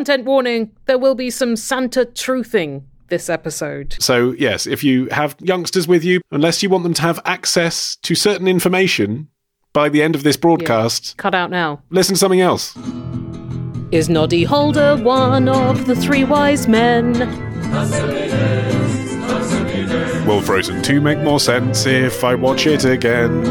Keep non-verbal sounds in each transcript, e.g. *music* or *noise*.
Content warning there will be some Santa truthing this episode. So, yes, if you have youngsters with you, unless you want them to have access to certain information by the end of this broadcast, Cut out now. listen to something else. Is Noddy Holder one of the three wise men? Will Frozen 2 make more sense if I watch it again?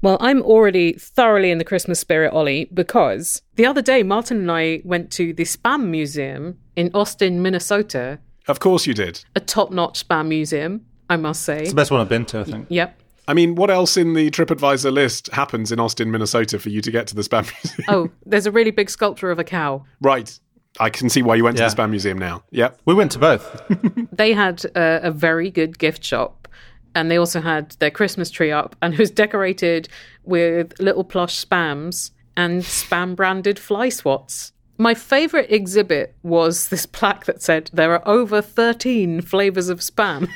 Well, I'm already thoroughly in the Christmas spirit, Olly, because the other day Martin and I went to the Spam Museum in Austin, Minnesota, Of course you did. a top notch spam museum, I must say. It's the best one I've been to, I think. Yep. I mean, what else in the TripAdvisor list happens in Austin, Minnesota for you to get to the Spam *laughs* Museum? Oh, there's a really big sculpture of a cow. right. I can see why you went Yeah. to the Spam Museum now. Yep. We went to both. *laughs* They had a, a very good gift shop, and they also had their Christmas tree up, and it was decorated with little plush spams and spam branded fly swats. My favorite exhibit was this plaque that said there are over 13 flavors of spam.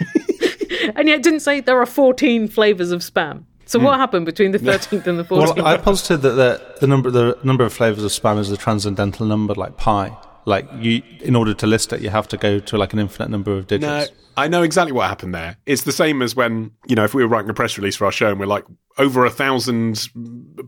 *laughs* and yet it didn't say there are 14 flavors of spam. So what hmm. happened between the *laughs* 13th and the 14th? Well, I posited that the, the number the number of flavors of spam is a transcendental number, like pi. Like you, in order to list it, you have to go to like an infinite number of digits. No, I know exactly what happened there. It's the same as when, you know, if we were writing a press release for our show and we're like over a thousand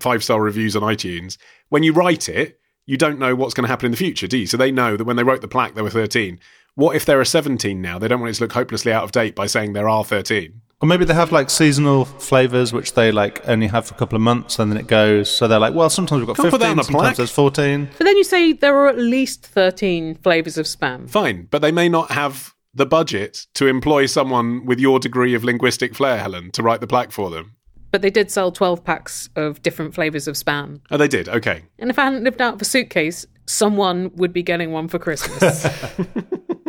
five star reviews on iTunes, when you write it, you don't know what's going to happen in the future, do you? So they know that when they wrote the plaque, there were 13. What if there are 17 now? They don't want it to look hopelessly out of date by saying there are 13. Or maybe they have like seasonal flavors, which they like only have for a couple of months, and then it goes. So they're like, well, sometimes we've got Can't fifteen, sometimes plaque. there's fourteen. but then you say there are at least 13 flavors of spam. Fine, but they may not have the budget to employ someone with your degree of linguistic flair, Helen, to write the plaque for them. But they did sell 12 packs of different flavors of spam. Oh, they did. Okay. And if I hadn't lived out of a suitcase, someone would be getting one for Christmas. *laughs*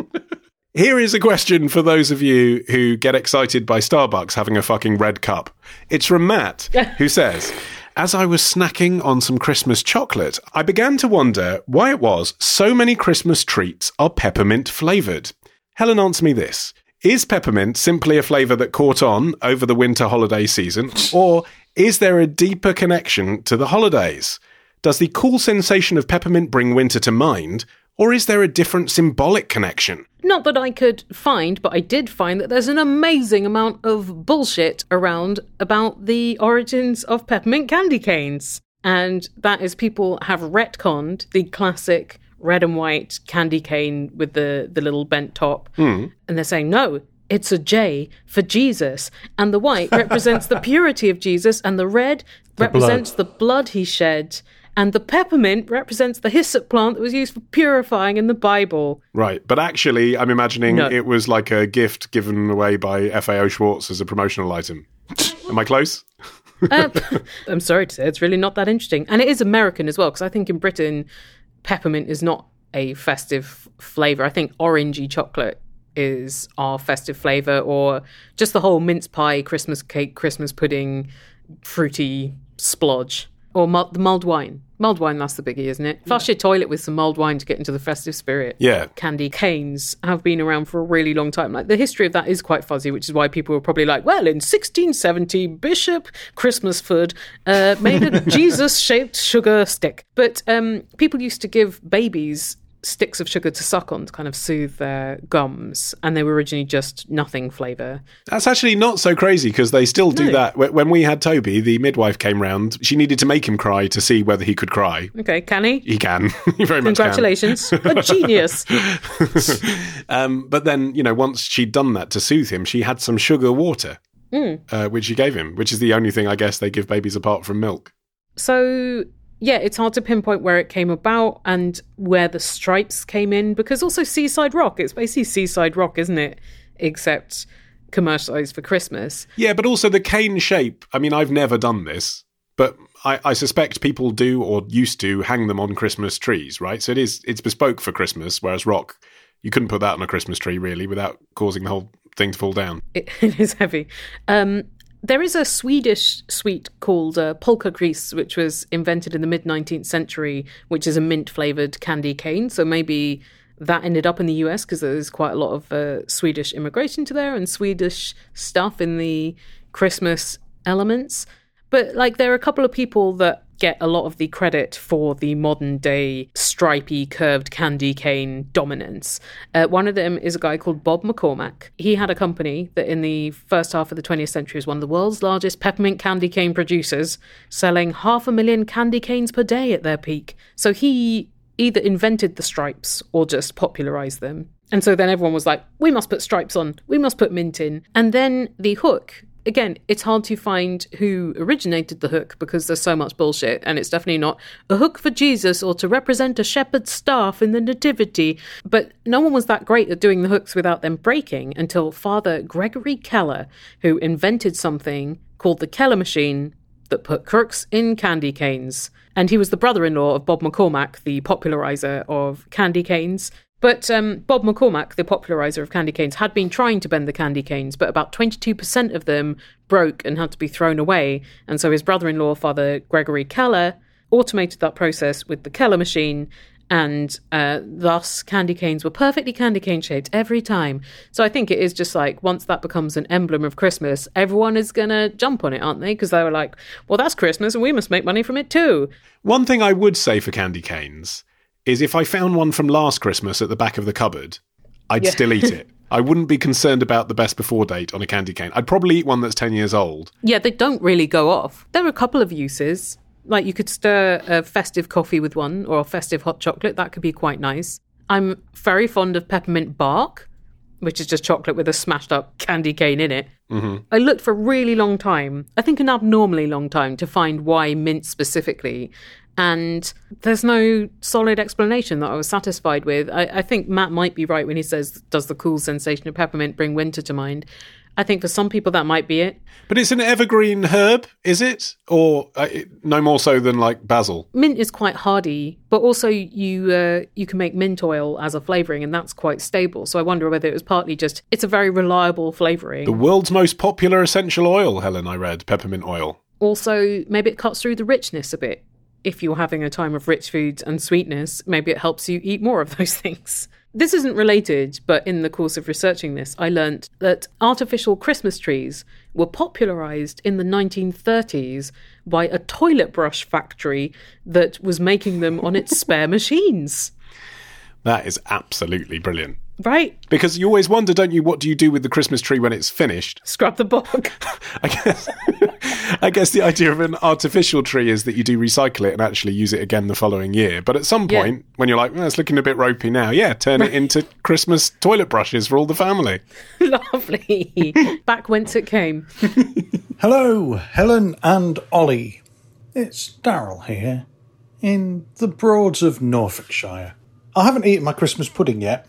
Here is a question for those of you who get excited by Starbucks having a fucking red cup. It's from Matt, who says, As I was snacking on some Christmas chocolate, I began to wonder why it was so many Christmas treats are peppermint flavoured. Helen, answer me this. Is peppermint simply a flavour that caught on over the winter holiday season, or is there a deeper connection to the holidays? Does the cool sensation of peppermint bring winter to mind, or is there a different symbolic connection? Not that I could find, but I did find that there's an amazing amount of bullshit around about the origins of peppermint candy canes. And that is people have retconned the classic red and white candy cane with the, the little bent top. Hmm. And they're saying, no, it's a J for Jesus. And the white represents the purity of Jesus, and the red represents the blood he shed. And the peppermint represents the hyssop plant that was used for purifying in the Bible. Right, but actually, I'm imagining No. it was like a gift given away by FAO Schwarz as a promotional item. *laughs* Am I close? Uh, *laughs* *laughs* I'm sorry to say, it's really not that interesting. And it is American as well, because I think in Britain, peppermint is not a festive flavour. I think orangey chocolate is our festive flavour, or just the whole mince pie, Christmas cake, Christmas pudding, fruity splodge. Or mul- the mulled wine. Mulled wine, that's the biggie, isn't it? Flush your toilet with some mulled wine to get into the festive spirit. Yeah. Candy canes have been around for a really long time. Like the history of that is quite fuzzy, which is why people were probably like, well, in 1670, Bishop Christmasford uh, made a *laughs* Jesus shaped sugar stick. But um, people used to give babies sticks of sugar to suck on to kind of soothe their gums. And they were originally just nothing flavour. That's actually not so crazy because they still do No. that. When we had Toby, the midwife came round. She needed to make him cry to see whether he could cry. Okay, can he? He can. *laughs* he very much can. Congratulations. a *laughs* genius. Um, but then, you know, once she'd done that to soothe him, she had some sugar water, uh, which she gave him, which is the only thing I guess they give babies apart from milk. So yeah, it's hard to pinpoint where it came about and where the stripes came in because also Seaside Rock, it's basically Seaside Rock, isn't it? Except commercialized for Christmas. Yeah, but also the cane shape. I mean, I've never done this, but I, I suspect people do or used to hang them on Christmas trees, right? So it is it's bespoke for Christmas, whereas rock, you couldn't put that on a Christmas tree really without causing the whole thing to fall down. It, *laughs* it is heavy. Um, there is a Swedish sweet called uh, polkagris, which was invented in the mid 19th century, which is a mint flavored candy cane. So maybe that ended up in the US because there's quite a lot of uh, Swedish immigration to there and Swedish stuff in the Christmas elements. But like there are a couple of people that get a lot of the credit for the modern day stripy curved candy cane dominance. Uh, one of them is a guy called Bob McCormack. He had a company that in the first half of the 20th century was one of the world's largest peppermint candy cane producers, selling half a million candy canes per day at their peak. So he either invented the stripes or just popularized them. And so then everyone was like, we must put stripes on, we must put mint in. And then the hook again, it's hard to find who originated the hook because there's so much bullshit, and it's definitely not a hook for Jesus or to represent a shepherd's staff in the Nativity. But no one was that great at doing the hooks without them breaking until Father Gregory Keller, who invented something called the Keller machine that put crooks in candy canes. And he was the brother in law of Bob McCormack, the popularizer of candy canes. But um, Bob McCormack, the popularizer of candy canes, had been trying to bend the candy canes, but about 22% of them broke and had to be thrown away. And so his brother in law, Father Gregory Keller, automated that process with the Keller machine, and uh, thus candy canes were perfectly candy cane shaped every time. So I think it is just like once that becomes an emblem of Christmas, everyone is going to jump on it, aren't they? Because they were like, well, that's Christmas and we must make money from it too. One thing I would say for candy canes is if I found one from last Christmas at the back of the cupboard, I'd yeah. still eat it. *laughs* I wouldn't be concerned about the best before date on a candy cane. I'd probably eat one that's 10 years old. Yeah, they don't really go off. There are a couple of uses. Like you could stir a festive coffee with one or a festive hot chocolate. That could be quite nice. I'm very fond of peppermint bark, which is just chocolate with a smashed up candy cane in it. Mm-hmm. I looked for a really long time, I think an abnormally long time, to find why mint specifically. And there's no solid explanation that I was satisfied with. I, I, think Matt might be right when he says, Does the cool sensation of peppermint bring winter to mind? I think for some people that might be it. But it's an evergreen herb, is it? Or uh, no more so than like basil? Mint is quite hardy, but also you uh, you can make mint oil as a flavouring, and that's quite stable. So I wonder whether it was partly just it's a very reliable flavouring. The world's most popular essential oil, Helen, I read, peppermint oil. Also, maybe it cuts through the richness a bit if you're having a time of rich foods and sweetness, maybe it helps you eat more of those *laughs* things. This isn't related, but in the course of researching this, I learnt that artificial Christmas trees were popularized in the 1930s by a toilet brush factory that was making them on its spare machines. That is absolutely brilliant. Right. Because you always wonder, don't you, what do you do with the Christmas tree when it's finished? Scrub the bog. *laughs* I guess I guess the idea of an artificial tree is that you do recycle it and actually use it again the following year. But at some point, yeah. when you're like, well, it's looking a bit ropey now, yeah, turn it into *laughs* Christmas toilet brushes for all the family. *laughs* Lovely. *laughs* Back whence it came. Hello, Helen and Olly. It's Daryl here in the Broads of Norfolkshire. I haven't eaten my Christmas pudding yet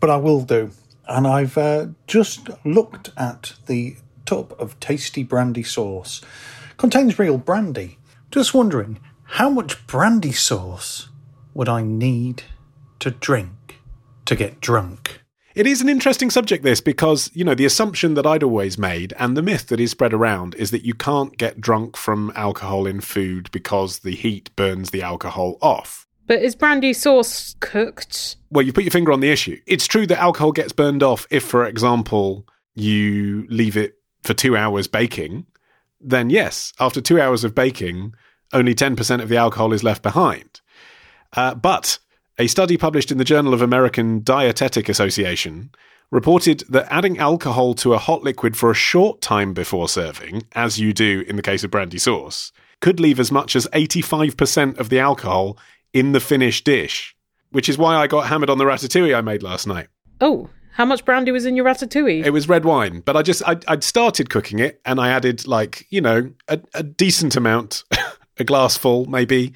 but I will do. And I've uh, just looked at the tub of tasty brandy sauce. Contains real brandy. Just wondering, how much brandy sauce would I need to drink to get drunk? It is an interesting subject, this, because, you know, the assumption that I'd always made and the myth that is spread around is that you can't get drunk from alcohol in food because the heat burns the alcohol off. But is brandy sauce cooked? Well, you put your finger on the issue. It's true that alcohol gets burned off if, for example, you leave it for two hours baking. Then, yes, after two hours of baking, only 10% of the alcohol is left behind. Uh, but a study published in the Journal of American Dietetic Association reported that adding alcohol to a hot liquid for a short time before serving, as you do in the case of brandy sauce, could leave as much as 85% of the alcohol in the finished dish, which is why I got hammered on the ratatouille I made last night. Oh, how much brandy was in your ratatouille? It was red wine, but I just I, would started cooking it and I added like you know a, a decent amount, *laughs* a glass full maybe,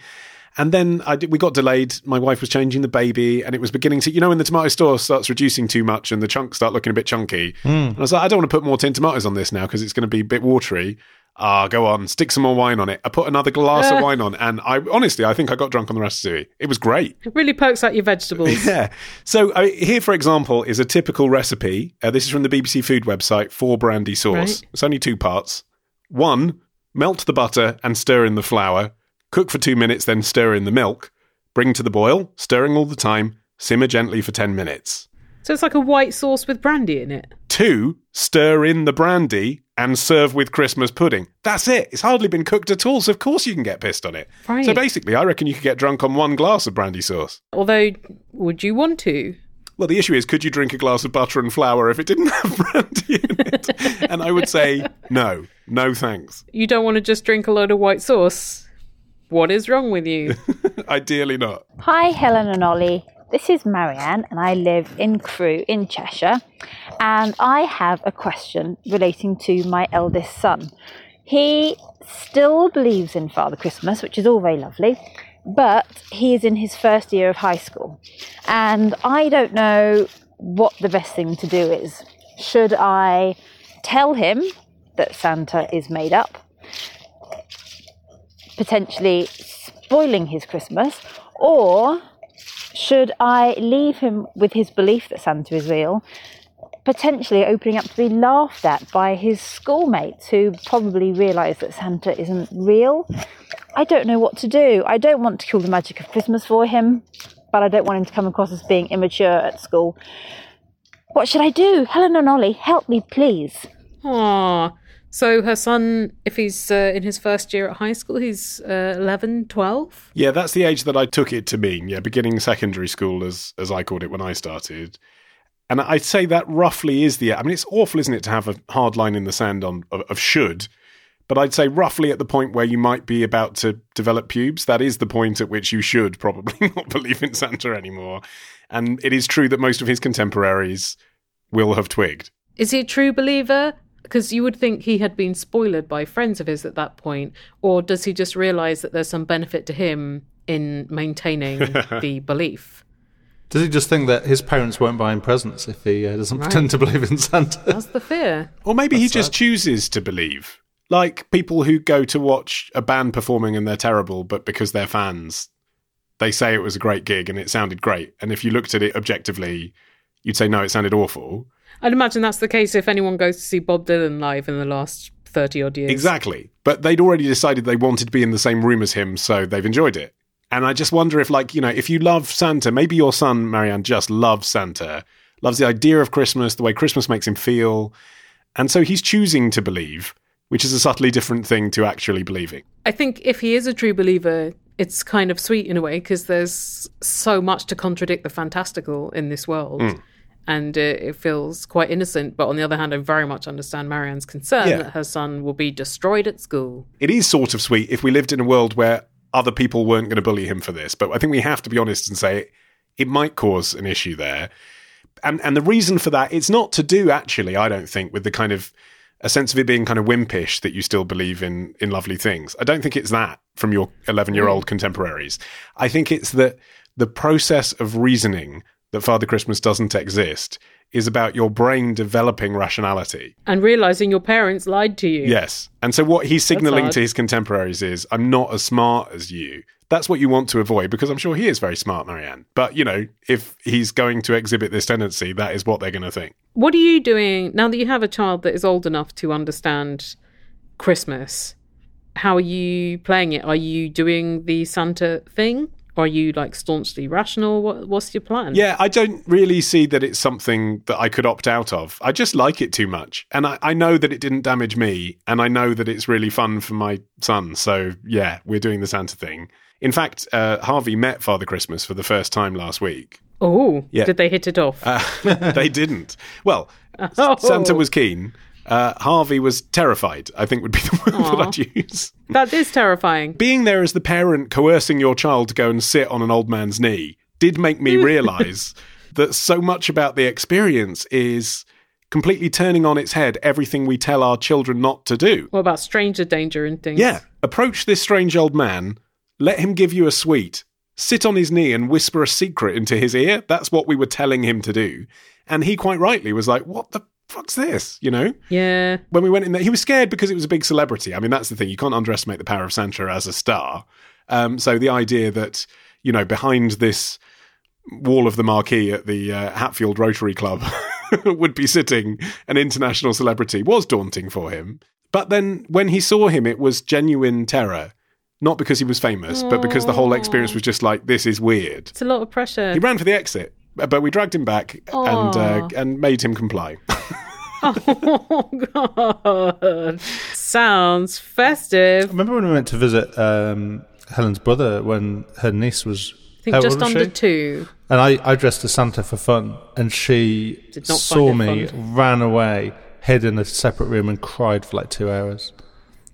and then I did, we got delayed. My wife was changing the baby, and it was beginning to you know when the tomato store starts reducing too much and the chunks start looking a bit chunky. Mm. I was like, I don't want to put more tin tomatoes on this now because it's going to be a bit watery. Ah, go on, stick some more wine on it. I put another glass uh, of wine on, and I honestly, I think I got drunk on the ratatouille. It was great. It really pokes out your vegetables. *laughs* yeah. So uh, here, for example, is a typical recipe. Uh, this is from the BBC Food website for brandy sauce. Right. It's only two parts. One, melt the butter and stir in the flour. Cook for two minutes, then stir in the milk. Bring to the boil, stirring all the time. Simmer gently for ten minutes. So it's like a white sauce with brandy in it. Two, stir in the brandy and serve with Christmas pudding. That's it. It's hardly been cooked at all, so of course you can get pissed on it. Right. So basically, I reckon you could get drunk on one glass of brandy sauce. Although, would you want to? Well, the issue is, could you drink a glass of butter and flour if it didn't *laughs* have brandy in it? and I would say, no, no thanks. You don't want to just drink a load of white sauce. What is wrong with you? *laughs* Ideally not. Hi, Helen and Olly. This is Marianne, and I live in Crewe in Cheshire. And I have a question relating to my eldest son. He still believes in Father Christmas, which is all very lovely, but he is in his first year of high school. And I don't know what the best thing to do is. Should I tell him that Santa is made up, potentially spoiling his Christmas, or should I leave him with his belief that Santa is real, potentially opening up to be laughed at by his schoolmates who probably realise that Santa isn't real? I don't know what to do. I don't want to kill the magic of Christmas for him, but I don't want him to come across as being immature at school. What should I do? Helen and Olly, help me, please. Aw. So her son, if he's uh, in his first year at high school, he's uh, 11, 12? Yeah, that's the age that I took it to mean. Yeah, beginning secondary school, as as I called it when I started. And I'd say that roughly is the. I mean, it's awful, isn't it, to have a hard line in the sand on of, of should. But I'd say roughly at the point where you might be about to develop pubes, that is the point at which you should probably *laughs* not believe in Santa anymore. And it is true that most of his contemporaries will have twigged. Is he a true believer? Because you would think he had been spoiled by friends of his at that point. Or does he just realise that there's some benefit to him in maintaining *laughs* the belief? Does he just think that his parents won't buy him presents if he uh, doesn't pretend to believe in Santa? That's the fear. Or maybe he just sad. chooses to believe. Like people who go to watch a band performing and they're terrible, but because they're fans, they say it was a great gig and it sounded great. And if you looked at it objectively, you'd say, no, it sounded awful. I'd imagine that's the case if anyone goes to see Bob Dylan live in the last 30 odd years. Exactly. But they'd already decided they wanted to be in the same room as him, so they've enjoyed it. And I just wonder if, like, you know, if you love Santa, maybe your son, Marianne, just loves Santa, loves the idea of Christmas, the way Christmas makes him feel. And so he's choosing to believe, which is a subtly different thing to actually believing. I think if he is a true believer, it's kind of sweet in a way because there's so much to contradict the fantastical in this world. Hmm. And uh, it feels quite innocent. But on the other hand, I very much understand Marianne's concern Yeah. that her son will be destroyed at school. it is sort of sweet if we lived in a world where other people weren't going to bully him for this. But I think we have to be honest and say it might cause an issue there. And and the reason for that, it's not to do actually, I don't think, with the kind of a sense of it being kind of wimpish that you still believe in in lovely things. I don't think it's that from your 11 year old contemporaries. I think it's that the process of reasoning that Father Christmas doesn't exist is about your brain developing rationality. And realizing your parents lied to you. Yes. And so what he's signaling to his contemporaries is, I'm not as smart as you. That's what you want to avoid because I'm sure he is very smart, Marianne. But, you know, if he's going to exhibit this tendency, that is what they're going to think. What are you doing now that you have a child that is old enough to understand Christmas? How are you playing it? Are you doing the Santa thing? Are you like staunchly rational? What, what's your plan? Yeah, I don't really see that it's something that I could opt out of. I just like it too much. And I, I know that it didn't damage me. And I know that it's really fun for my son. So, yeah, we're doing the Santa thing. In fact, uh, Harvey met Father Christmas for the first time last week. Oh, Yeah. did they hit it off? Uh, *laughs* they didn't. Well, *laughs* Oh. Santa was keen. Uh, Harvey was terrified, I think would be *laughs* the word that I'd use. that is terrifying. Being there as the parent coercing your child to go and sit on an old man's knee did make me realize *laughs* that so much about the experience is completely turning on its head everything we tell our children not to do. What about stranger danger and things? Yeah, approach this strange old man, let him give you a sweet, sit on his knee and whisper a secret into his ear. That's what we were telling him to do. And he quite rightly was like, What the fuck's this? You know? Yeah. When we went in there, he was scared because it was a big celebrity. I mean, that's the thing. You can't underestimate the power of Santa as a star. Um, so the idea that, you know, behind this wall of the marquee at the uh, Hatfield Rotary Club *laughs* would be sitting an international celebrity was daunting for him. But then when he saw him, it was genuine terror. Not because he was famous, but because the whole experience was just like, this is weird. It's a lot of pressure. He ran for the exit, but we dragged him back and uh, and made him comply. *laughs* Oh *laughs* god. Sounds I festive. remember when we went to visit um, Helen's brother when her niece was. I think how just under she? two. And I, I dressed as Santa for fun, and she Did not saw me, it ran away, hid in a separate room, and cried for like two hours.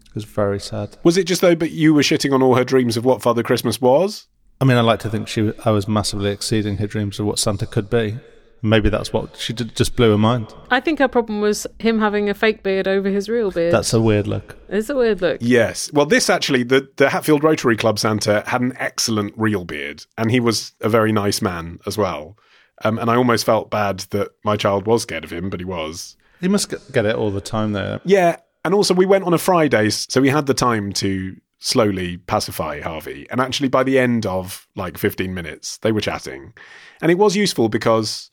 It was very sad. Was it just though, but you were shitting on all her dreams of what Father Christmas was? I mean, I like to think she I was massively exceeding her dreams of what Santa could be. Maybe that's what she did, just blew her mind. I think her problem was him having a fake beard over his real beard. That's a weird look. it's a weird look. Yes. Well, this actually, the, the Hatfield Rotary Club Santa had an excellent real beard, and he was a very nice man as well. Um, and I almost felt bad that my child was scared of him, but he was. He must get, get it all the time, though. Yeah. And also, we went on a Friday, so we had the time to slowly pacify Harvey. And actually, by the end of like 15 minutes, they were chatting. And it was useful because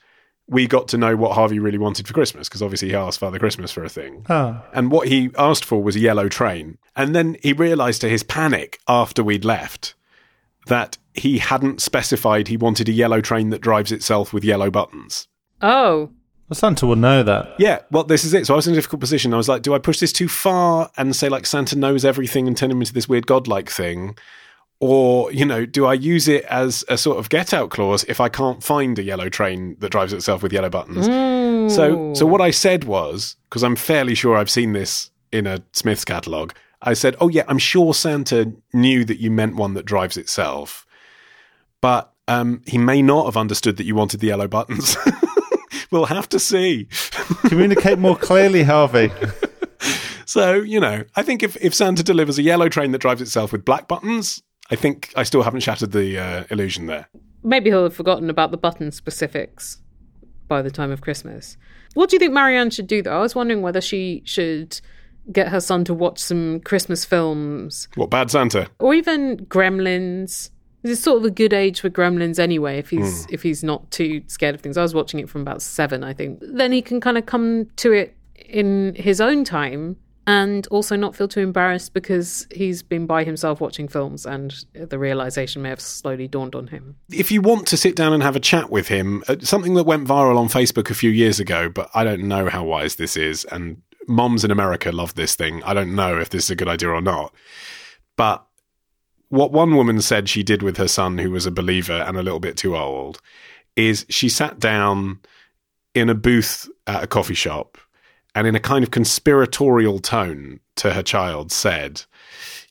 we got to know what Harvey really wanted for Christmas, because obviously he asked Father Christmas for a thing. Oh. And what he asked for was a yellow train. And then he realised to his panic after we'd left that he hadn't specified he wanted a yellow train that drives itself with yellow buttons. Oh. Well, Santa will know that. Yeah, well, this is it. So I was in a difficult position. I was like, do I push this too far and say, like, Santa knows everything and turn him into this weird godlike thing? Or, you know, do I use it as a sort of get out clause if I can't find a yellow train that drives itself with yellow buttons? So, so what I said was, because I'm fairly sure I've seen this in a Smyths catalogue, I said, oh, yeah, I'm sure Santa knew that you meant one that drives itself, but um, he may not have understood that you wanted the yellow buttons. *laughs* we'll have to see. Communicate more clearly, Harvey. *laughs* So, you know, I think if, if Santa delivers a yellow train that drives itself with black buttons, I think I still haven't shattered the uh, illusion there. Maybe he'll have forgotten about the button specifics by the time of Christmas. What do you think Marianne should do, though? I was wondering whether she should get her son to watch some Christmas films What, Bad Santa? or even Gremlins. It's sort of a good age for Gremlins anyway. If he's if he's not too scared of things, I was watching it from about seven, I think. Then he can kind of come to it in his own time and also not feel too embarrassed because he's been by himself watching films and the realization may have slowly dawned on him. If you want to sit down and have a chat with him, uh, something that went viral on Facebook a few years ago, but I don't know how wise this is, and moms in America love this thing. I don't know if this is a good idea or not. But what one woman said she did with her son, who was a believer and a little bit too old, is she sat down in a booth at a coffee shop and in a kind of conspiratorial tone to her child said,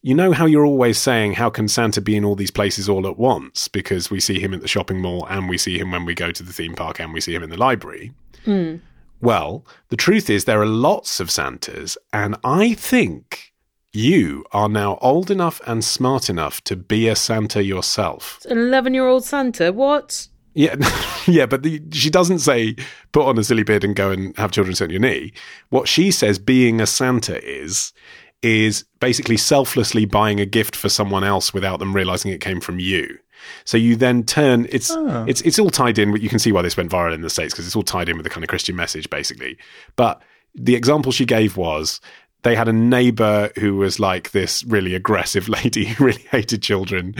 You know how you're always saying, How can Santa be in all these places all at once? Because we see him at the shopping mall and we see him when we go to the theme park and we see him in the library. Hmm. Well, the truth is, there are lots of Santas, and I think you are now old enough and smart enough to be a Santa yourself. An 11 year old Santa, what? Yeah, *laughs* yeah, but the, she doesn't say put on a silly beard and go and have children sit on your knee. What she says being a Santa is is basically selflessly buying a gift for someone else without them realizing it came from you. So you then turn it's ah. it's it's all tied in. But you can see why this went viral in the states because it's all tied in with the kind of Christian message, basically. But the example she gave was they had a neighbor who was like this really aggressive *laughs* lady who really hated children.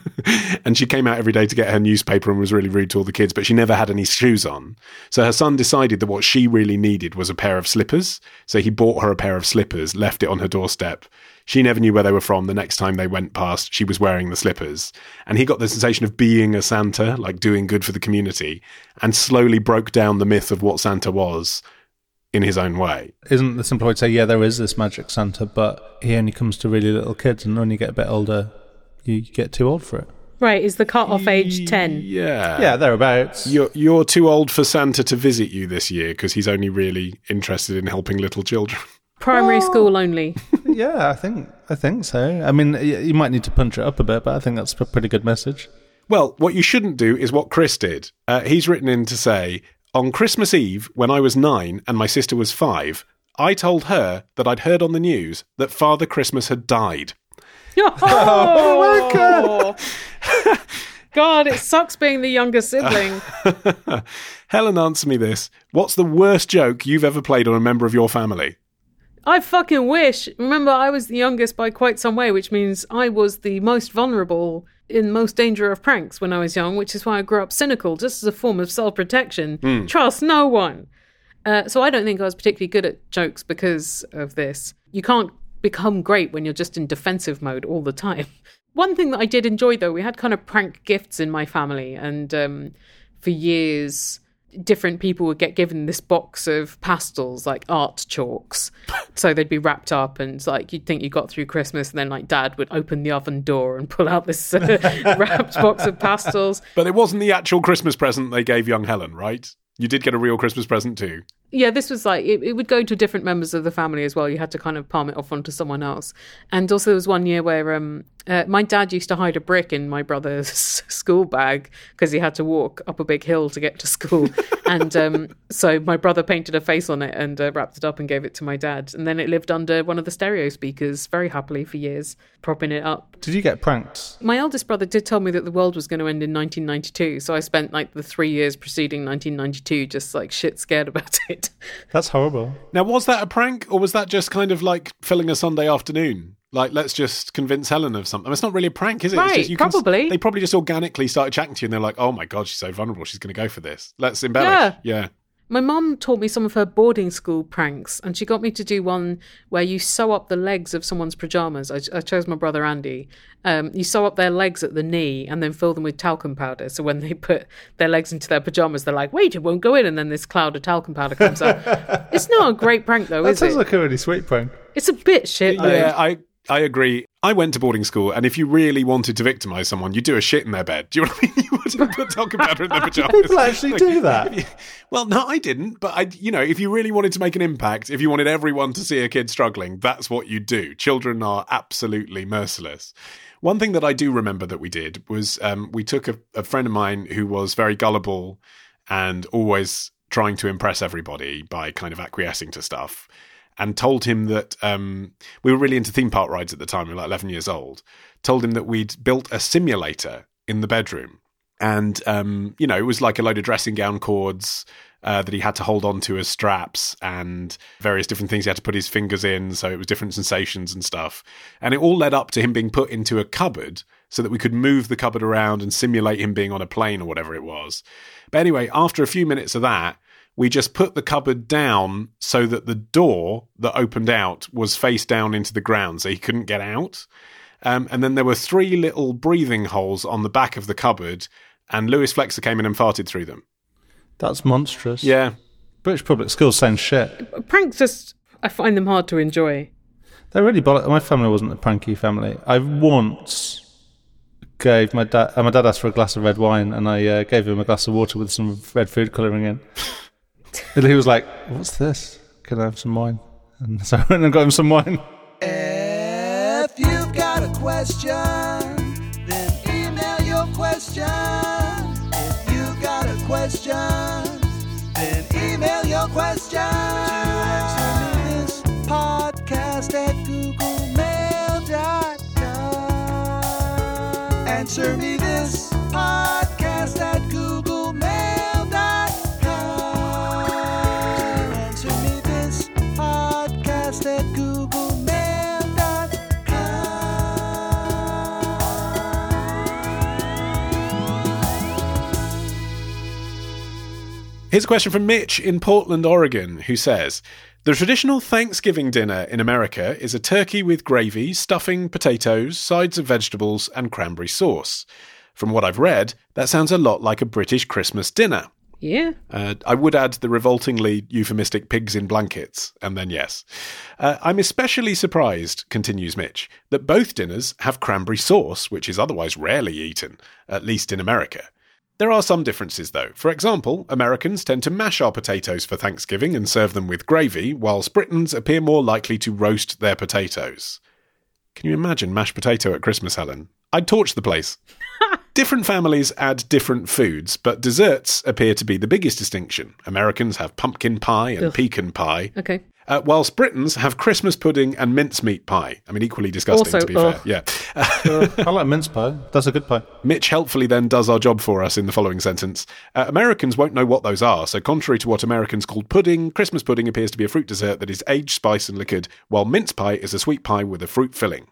*laughs* and she came out every day to get her newspaper and was really rude to all the kids, but she never had any shoes on. So her son decided that what she really needed was a pair of slippers. So he bought her a pair of slippers, left it on her doorstep. She never knew where they were from. The next time they went past, she was wearing the slippers. And he got the sensation of being a Santa, like doing good for the community, and slowly broke down the myth of what Santa was in his own way. Isn't the simple way to say, yeah, there is this magic Santa, but he only comes to really little kids, and when you get a bit older, you get too old for it. Right, is the cut off age 10? Yeah. Yeah, thereabouts. You're, you're too old for Santa to visit you this year because he's only really interested in helping little children. *laughs* Primary school only. *laughs* yeah, I think I think so. I mean, you might need to punch it up a bit, but I think that's a pretty good message. Well, what you shouldn't do is what Chris did. Uh, he's written in to say, on Christmas Eve, when I was nine and my sister was five, I told her that I'd heard on the news that Father Christmas had died. Oh, oh *laughs* God, it sucks being the younger sibling. *laughs* Helen, answer me this. What's the worst joke you've ever played on a member of your family? I fucking wish. Remember, I was the youngest by quite some way, which means I was the most vulnerable in most danger of pranks when I was young, which is why I grew up cynical, just as a form of self protection. Trust no one. Uh, so I don't think I was particularly good at jokes because of this. You can't become great when you're just in defensive mode all the time. *laughs* One thing that I did enjoy, though, we had kind of prank gifts in my family, and um, for years, different people would get given this box of pastels, like art chalks. so they'd be wrapped up, and like you'd think you got through Christmas, and then like Dad would open the oven door and pull out this uh, *laughs* wrapped box of pastels. But it wasn't the actual Christmas present they gave young Helen, right? You did get a real Christmas present too. Yeah, this was like it, it would go to different members of the family as well. You had to kind of palm it off onto someone else. And also, there was one year where um, uh, my dad used to hide a brick in my brother's *laughs* school bag because he had to walk up a big hill to get to school. *laughs* and um, so my brother painted a face on it and uh, wrapped it up and gave it to my dad. And then it lived under one of the stereo speakers very happily for years, propping it up. Did you get pranked? My eldest brother did tell me that the world was going to end in 1992. So I spent like the three years preceding 1992 just like shit scared about it. That's horrible. Now, was that a prank or was that just kind of like filling a Sunday afternoon? Like, let's just convince Helen of something. It's not really a prank, is it? Right, it's just, you can- probably. they probably just organically started chatting to you and they're like, oh my God, she's so vulnerable. She's going to go for this. Let's embellish. Yeah. yeah. My mum taught me some of her boarding school pranks, and she got me to do one where you sew up the legs of someone's pajamas. I, I chose my brother Andy. Um, you sew up their legs at the knee and then fill them with talcum powder. So when they put their legs into their pajamas, they're like, "Wait, it won't go in," and then this cloud of talcum powder comes out. *laughs* it's not a great prank, though, That is sounds it? Sounds like a really sweet prank. it's a bit shit. Though. Yeah, I I agree. I went to boarding school, and if you really wanted to victimize someone, you do a shit in their bed. *laughs* Do you know what I mean? You wouldn't put *laughs* talcum powder in their pajamas. People actually *laughs* do that. Well, no, I didn't. But I, you know, if you really wanted to make an impact, if you wanted everyone to see a kid struggling, that's what you do. Children are absolutely merciless. One thing that I do remember that we did was um, we took a, a friend of mine who was very gullible and always trying to impress everybody by kind of acquiescing to stuff and told him that um, we were really into theme park rides at the time. We were like 11 years old. Told him that we'd built a simulator in the bedroom. And, um, you know, it was like a load of dressing gown cords uh, that he had to hold on to as straps and various different things he had to put his fingers in. So it was different sensations and stuff. And it all led up to him being put into a cupboard so that we could move the cupboard around and simulate him being on a plane or whatever it was. But anyway, after a few minutes of that, we just put the cupboard down so that the door that opened out was face down into the ground so he couldn't get out. Um, and then there were three little breathing holes on the back of the cupboard, and Lewis Flexer came in and farted through them. That's monstrous. Yeah. British public schools sound shit. Pranks just, I find them hard to enjoy. They're really bollock. My family wasn't a pranky family. I once gave my dad. Uh, my dad asked for a glass of red wine, and I uh, gave him a glass of water with some red food colouring in. And he was like, "What's this? Can I have some wine?" And so I went and got him some wine. If you've got a question, then email your question. If you've got a question, then email your question answer me this podcast Here's a question from Mitch in Portland, Oregon, who says The traditional Thanksgiving dinner in America is a turkey with gravy, stuffing, potatoes, sides of vegetables, and cranberry sauce. From what I've read, that sounds a lot like a British Christmas dinner. Yeah. Uh, I would add the revoltingly euphemistic pigs in blankets, and then yes. Uh, I'm especially surprised, continues Mitch, that both dinners have cranberry sauce, which is otherwise rarely eaten, at least in America. There are some differences, though. For example, Americans tend to mash our potatoes for Thanksgiving and serve them with gravy, whilst Britons appear more likely to roast their potatoes. Can you imagine mashed potato at Christmas, Helen? I'd torch the place. *laughs* Different families add different foods, but desserts appear to be the biggest distinction. Americans have pumpkin pie and Ugh. pecan pie, Okay. Uh, whilst Britons have Christmas pudding and mincemeat pie. I mean, equally disgusting, Also, to be ugh. fair. Yeah. I like mince pie. That's a good pie. Mitch helpfully then does our job for us in the following sentence. Uh, Americans won't know what those are, so contrary to what Americans called pudding, Christmas pudding appears to be a fruit dessert that is aged, spiced, and liquored, while mince pie is a sweet pie with a fruit filling.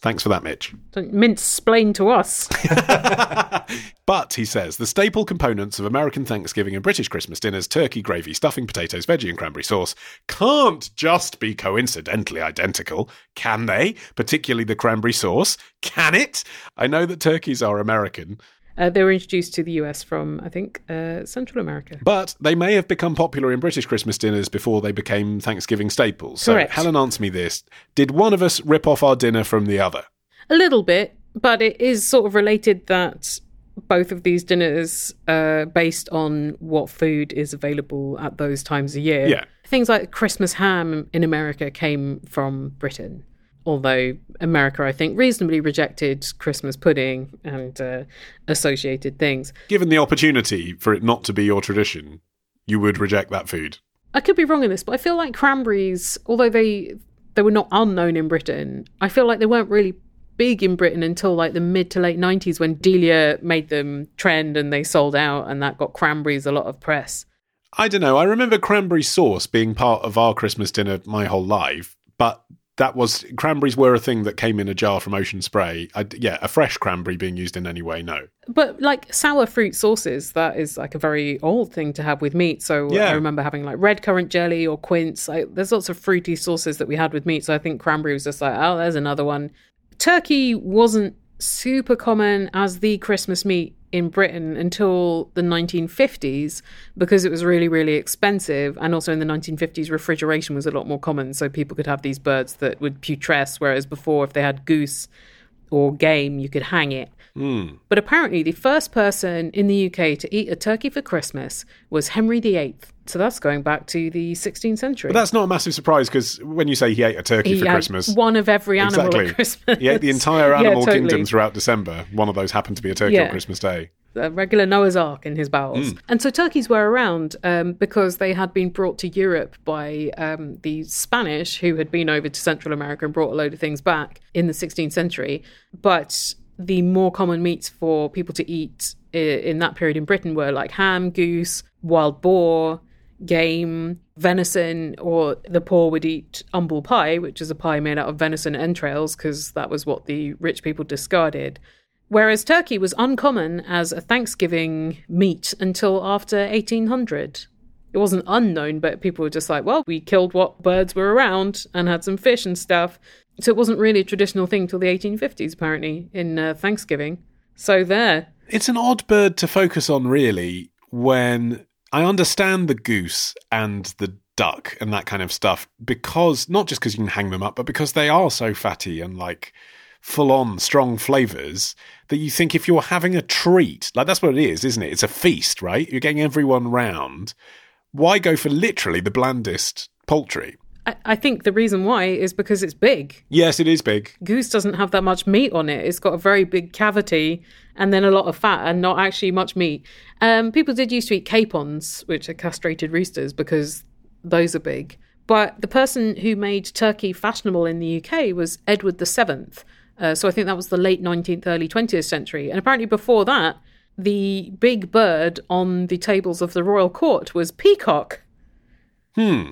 Thanks for that, Mitch. Don't mince splain to us. *laughs* But, he says, the staple components of American Thanksgiving and British Christmas dinners turkey, gravy, stuffing, potatoes, veggie, and cranberry sauce can't just be coincidentally identical, can they? Particularly the cranberry sauce. Can it? I know that turkeys are American, Uh, they were introduced to the US from, I think, uh, Central America. but they may have become popular in British Christmas dinners before they became Thanksgiving staples. So, Correct. Helen, answer me this. Did one of us rip off our dinner from the other? A little bit, but it is sort of related that both of these dinners are based on what food is available at those times of year. Yeah. Things like Christmas ham in America came from Britain. Although America, I think, reasonably rejected Christmas pudding and uh, associated things. Given the opportunity for it not to be your tradition, you would reject that food. I could be wrong in this, but I feel like cranberries, although they they were not unknown in Britain, I feel like they weren't really big in Britain until like the mid to late nineties when Delia made them trend and they sold out, and that got cranberries a lot of press. I don't know. I remember cranberry sauce being part of our Christmas dinner my whole life, but that was cranberries were a thing that came in a jar from Ocean Spray. I, yeah, a fresh cranberry being used in any way, no. But like sour fruit sauces, that is like a very old thing to have with meat. So Yeah. I remember having like red currant jelly or quince. Like, there's lots of fruity sauces that we had with meat. So I think cranberry was just like, oh, there's another one. Turkey wasn't super common as the Christmas meat in Britain until the 1950s because it was really, really expensive. And also in the 1950s, refrigeration was a lot more common. So people could have these birds that would putresce, whereas before, if they had goose or game, you could hang it. But apparently, the first person in the UK to eat a turkey for Christmas was Henry VIII. So that's going back to the 16th century. But that's not a massive surprise because when you say he ate a turkey He for Christmas, one of every animal exactly, at Christmas. he ate the entire *laughs* Yeah, animal totally. kingdom throughout December. One of those happened to be a turkey on Christmas Day. a regular Noah's Ark in his bowels. Mm. And so turkeys were around um, because they had been brought to Europe by um, the Spanish, who had been over to Central America and brought a load of things back in the 16th century. But the more common meats for people to eat in that period in Britain were like ham, goose, wild boar, game, venison, or the poor would eat humble pie, which is a pie made out of venison entrails, because that was what the rich people discarded. Whereas turkey was uncommon as a Thanksgiving meat until after 1800. It wasn't unknown, but people were just like, well, we killed what birds were around and had some fish and stuff. So it wasn't really a traditional thing till the 1850s, apparently, in uh, Thanksgiving. So there. It's an odd bird to focus on, really, when I understand the goose and the duck and that kind of stuff, because not just because you can hang them up, but because they are so fatty and like full on strong flavors that you think if you're having a treat, like that's what it is, isn't it? It's a feast, right? You're getting everyone round. Why go for literally the blandest poultry? I, I think the reason why is because it's big. Yes, it is big. Goose doesn't have that much meat on it. It's got a very big cavity and then a lot of fat and not actually much meat. Um, people did used to eat capons, which are castrated roosters, because those are big. But the person who made turkey fashionable in the UK was Edward VII. Uh, so I think that was the late 19th, early 20th century. And apparently before that, the big bird on the tables of the royal court was peacock. Hmm.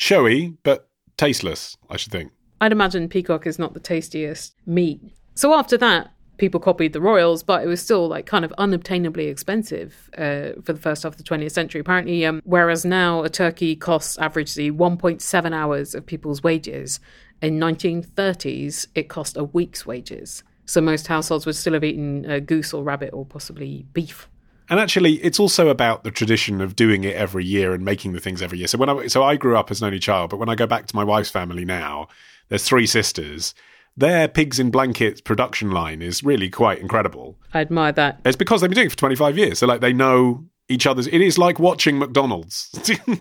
Showy, but tasteless, I should think. I'd imagine peacock is not the tastiest meat. So after that, people copied the royals, but it was still like kind of unobtainably expensive uh, for the first half of the 20th century. Apparently, um, whereas now a turkey costs averagely 1.7 hours of people's wages, in 1930s it cost a week's wages. So most households would still have eaten uh, goose or rabbit or possibly beef. And actually, it's also about the tradition of doing it every year and making the things every year. So when I so I grew up as an only child, but when I go back to my wife's family now, there's three sisters. Their pigs in blankets production line is really quite incredible. I admire that. It's because they've been doing it for 25 years. So like they know each other's. It is like watching McDonald's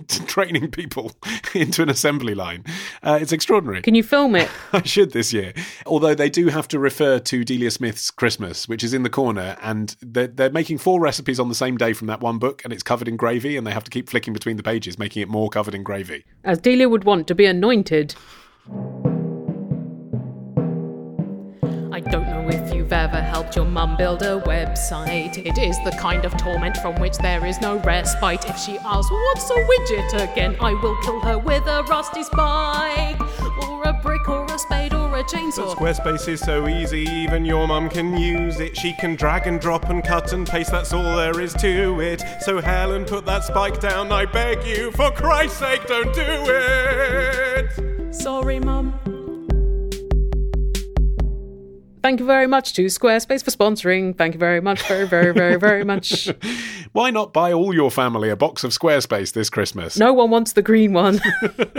*laughs* training people into an assembly line. Uh, it's extraordinary. Can you film it? *laughs* I should this year. Although they do have to refer to Delia Smith's Christmas, which is in the corner, and they're, they're making four recipes on the same day from that one book, and it's covered in gravy, and they have to keep flicking between the pages, making it more covered in gravy. as Delia would want to be anointed. I don't know if ever helped your mum build a website. It is the kind of torment from which there is no respite. If she asks, What's a widget again? I will kill her with a rusty spike, or a brick, or a spade, or a chainsaw. But Squarespace is so easy, even your mum can use it. She can drag and drop and cut and paste, that's all there is to it. So, Helen, put that spike down, I beg you. For Christ's sake, don't do it! Sorry, Mum. Thank you very much to Squarespace for sponsoring. Thank you very much, very, very, very, very much. *laughs* Why not buy all your family a box of Squarespace this Christmas? No one wants the green one.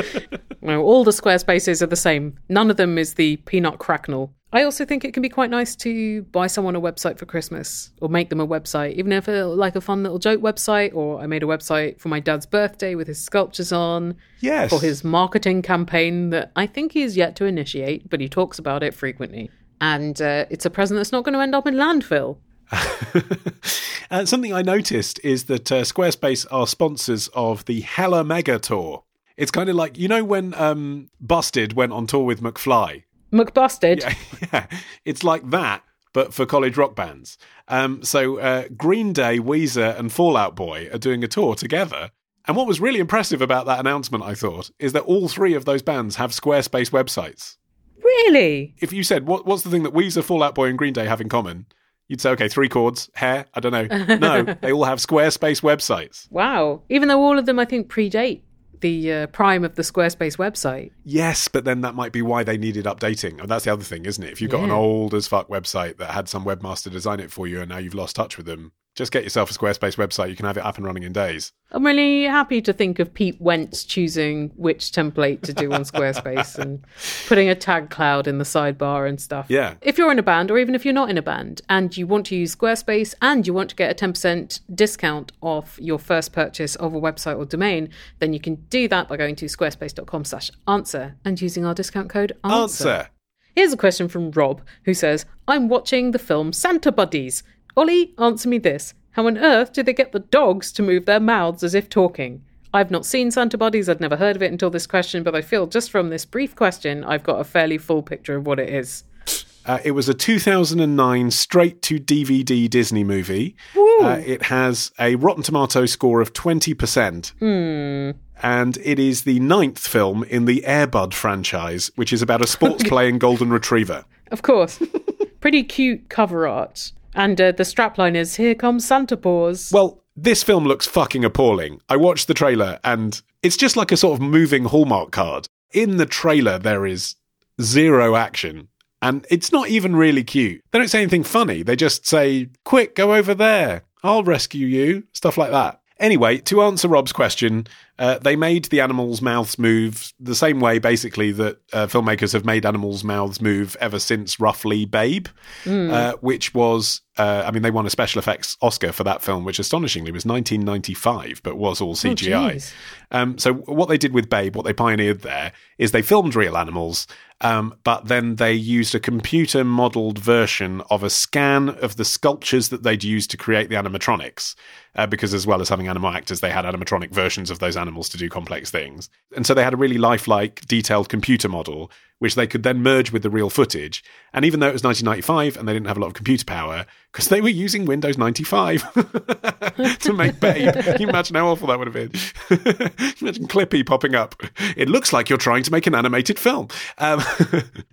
*laughs* no, all the Squarespaces are the same. None of them is the peanut cracknel. I also think it can be quite nice to buy someone a website for Christmas or make them a website, even if it's like a fun little joke website. Or I made a website for my dad's birthday with his sculptures on Yes. for his marketing campaign that I think he's yet to initiate, but he talks about it frequently. And uh, it's a present that's not going to end up in landfill. *laughs* Uh, something I noticed is that uh, Squarespace are sponsors of the Hella Mega Tour. It's kind of like, you know, when um, Busted went on tour with McFly? McBusted. *laughs* yeah, it's like that, but for college rock bands. Um, so uh, Green Day, Weezer, and Fall Out Boy are doing a tour together. And what was really impressive about that announcement, I thought, is that all three of those bands have Squarespace websites. Really? If you said, what, what's the thing that Weezer, Fall Out Boy, and Green Day have in common? You'd say, okay, three chords, hair, I don't know. No, *laughs* they all have Squarespace websites. Wow. Even though all of them, I think, predate the uh, prime of the Squarespace website. Yes, but then that might be why they needed updating. And that's the other thing, isn't it? If you've got an old as fuck website that had some webmaster design it for you and now you've lost touch with them, just get yourself a Squarespace website. You can have it up and running in days. I'm really happy to think of Pete Wentz choosing which template to do on Squarespace and putting a tag cloud in the sidebar and stuff. Yeah. If you're in a band, or even if you're not in a band, and you want to use Squarespace and you want to get a 10% discount off your first purchase of a website or domain, then you can do that by going to squarespace.com slash answer and using our discount code answer. Answer. Here's a question from Rob, who says, I'm watching the film Santa Buddies. Olly, answer me this. How on earth do they get the dogs to move their mouths as if talking? I've not seen Santa Buddies, I'd never heard of it until this question, but I feel just from this brief question, I've got a fairly full picture of what it is. Uh, it was a 2009 straight to DVD Disney movie. Uh, it has a Rotten Tomato score of 20%. And it is the ninth film in the Air Bud franchise, which is about a sports playing golden retriever. Of course. *laughs* Pretty cute cover art. And uh, the strapline is Here comes Santa Paws. Well, this film looks fucking appalling. I watched the trailer and it's just like a sort of moving Hallmark card. In the trailer, there is zero action. And it's not even really cute. They don't say anything funny. They just say, quick, go over there. I'll rescue you. Stuff like that. Anyway, to answer Rob's question, uh, they made the animals' mouths move the same way, basically, that uh, filmmakers have made animals' mouths move ever since roughly Babe, uh, which was, uh, I mean, they won a special effects Oscar for that film, which astonishingly was 1995, but was all CGI. jeez. um, so, what they did with Babe, what they pioneered there, is they filmed real animals, um, but then they used a computer modeled version of a scan of the sculptures that they'd used to create the animatronics. Uh, because as well as having animal actors, they had animatronic versions of those animals to do complex things. And so they had a really lifelike, detailed computer model, which they could then merge with the real footage. And even though it was 1995 and they didn't have a lot of computer power, because they were using Windows 95 *laughs* to make Babe. *laughs* Can you imagine how awful that would have been? *laughs* Imagine Clippy popping up. It looks like you're trying to make an animated film. Um,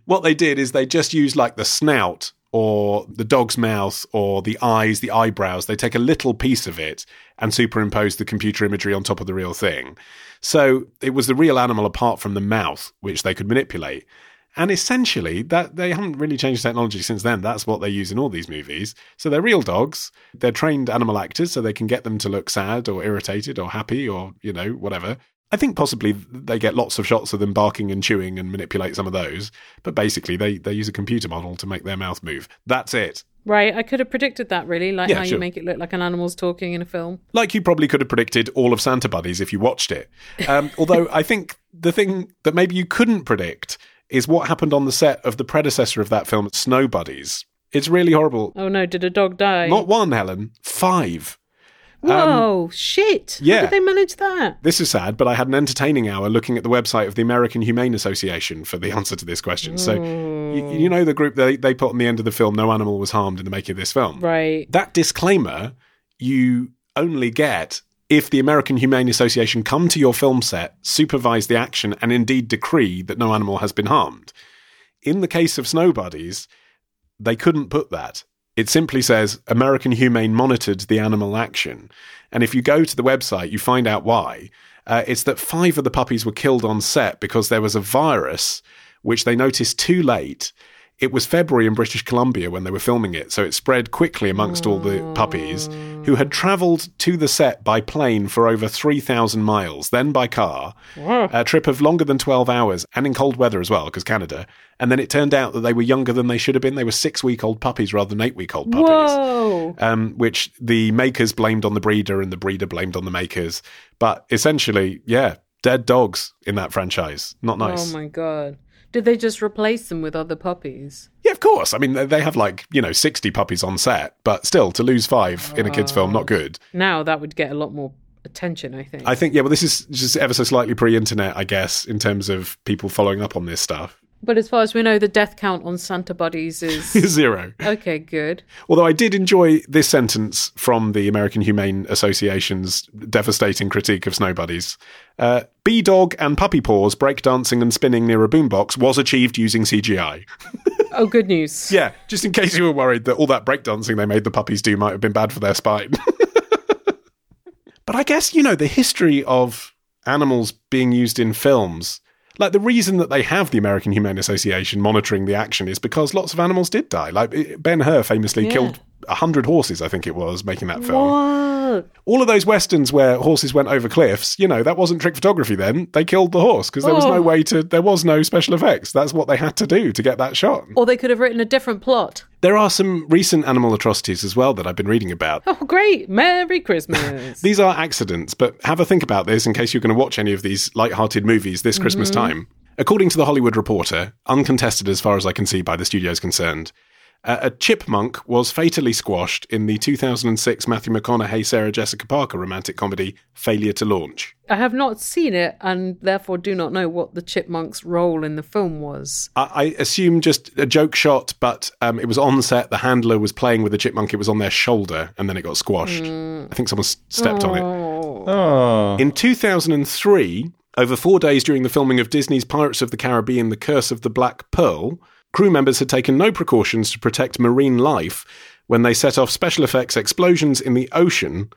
what they did is they just used like the snout or the dog's mouth or the eyes, the eyebrows. They take a little piece of it and superimpose the computer imagery on top of the real thing. So it was the real animal apart from the mouth, which they could manipulate. And essentially, that they haven't really changed technology since then. That's what they use in all these movies. So they're real dogs. They're trained animal actors, so they can get them to look sad or irritated or happy or you know whatever. I think possibly they get lots of shots of them barking and chewing and manipulate some of those. But basically, they they use a computer model to make their mouth move. That's it. Right, I could have predicted that really, like Yeah, how sure. you make it look like an animal's talking in a film. Like you probably could have predicted all of Santa Buddies if you watched it. Um, *laughs* although I think the thing that maybe you couldn't predict is what happened on the set of the predecessor of that film, Snow Buddies. It's really horrible. Oh no, did a dog die? Not one, Helen, five. Um, Whoa, shit. yeah. How did they manage that? This is sad, but I had an entertaining hour looking at the website of the American Humane Association for the *laughs* answer to this question. So, you, you know, the group they, they put on the end of the film, no animal was harmed in the making of this film. Right. That disclaimer you only get if the American Humane Association come to your film set, supervise the action, and indeed decree that no animal has been harmed. In the case of snow buddies, they couldn't put that. It simply says American Humane monitored the animal action. And if you go to the website, you find out why. Uh, it's that five of the puppies were killed on set because there was a virus which they noticed too late. It was February in British Columbia when they were filming it, so it spread quickly amongst all the puppies who had travelled to the set by plane for over 3,000 miles, then by car, a trip of longer than 12 hours, and in cold weather as well, because Canada. And then it turned out that they were younger than they should have been. They were six week old puppies rather than eight week old puppies um, which the makers blamed on the breeder and the breeder blamed on the makers. But essentially, yeah, dead dogs in that franchise. Not nice. Oh my god. Did they just replace them with other puppies? yeah, of course. I mean, they- they have like, you know, 60 puppies on set, but still, to lose five in a kid's film, not oh. good. Now that would get a lot more attention, I think. I think, yeah, well, this is just ever so slightly pre internet, I guess, in terms of people following up on this stuff. But as far as we know, the death count on Santa Buddies *laughs* is Zero. okay. Good. Although I did enjoy this sentence from the American Humane Association's devastating critique of snow buddies. Uh, B-Dawg and puppy paws breakdancing and spinning near a boombox was achieved using CGI. Oh, good news. *laughs* Yeah, just in case you were worried that all that breakdancing they made the puppies do might have been bad for their spine. *laughs* but I guess, you know, the history of animals being used in films, like the reason that they have the American Humane Association monitoring the action is because lots of animals did die. Like Ben Hur famously Yeah. killed a hundred horses, I think it was, making that film. What? All of those westerns where horses went over cliffs, you know, that wasn't trick photography then. They killed the horse because there was Oh. no way to, there was no special effects. That's what they had to do to get that shot. Or they could have written a different plot. There are some recent animal atrocities as well that I've been reading about. Oh, great! Merry Christmas. *laughs* These are accidents, but have a think about this in case you're going to watch any of these light-hearted movies this Christmas mm-hmm. time. According to the Hollywood Reporter, uncontested as far as I can see by the studios concerned, uh, a chipmunk was fatally squashed in the 2006 Matthew McConaughey Sarah Jessica Parker romantic comedy Failure to Launch. I have not seen it, and therefore do not know what the chipmunk's role in the film was. I, I assume just a joke shot, but um, it was on set. The handler was playing with the chipmunk. It was on their shoulder, and then it got squashed. I think someone s- stepped on it. Oh, In 2003, over four days during the filming of Disney's Pirates of the Caribbean The Curse of the Black Pearl, crew members had taken no precautions to protect marine life when they set off special effects explosions in the ocean,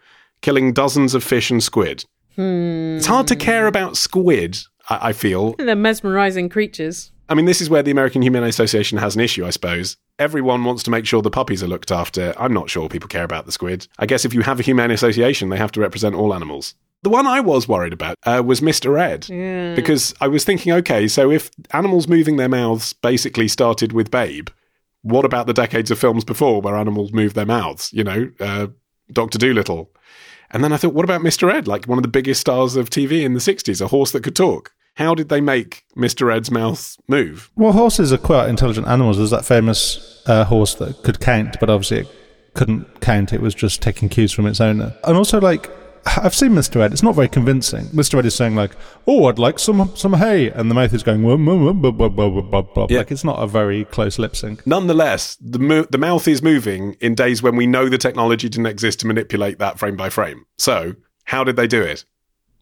killing dozens of fish and squid. Hmm. It's hard to care about squid, I, I feel. *laughs* They're mesmerizing creatures. I mean, this is where the American Humane Association has an issue, I suppose. Everyone wants to make sure the puppies are looked after. I'm not sure people care about the squid. I guess if you have a Humane Association, they have to represent all animals. The one I was worried about uh, was Mr. Ed. Yeah. Because I was thinking, okay, so if animals moving their mouths basically started with Babe, what about the decades of films before where animals move their mouths? You know, uh, Dr. Dolittle. And then I thought, what about Mr. Ed, like one of the biggest stars of TV in the 60s, a horse that could talk? How did they make Mr. Ed's mouth move? Well, horses are quite intelligent animals. There's that famous uh, horse that could count, but obviously it couldn't count. It was just taking cues from its owner. And also, like, I've seen Mr. Ed. It's not very convincing. Mr. Ed is saying like, "Oh, I'd like some some hay," and the mouth is going, wum, wum, wum, yeah. like it's not a very close lip sync. Nonetheless, the mo- the mouth is moving in days when we know the technology didn't exist to manipulate that frame by frame. So, how did they do it?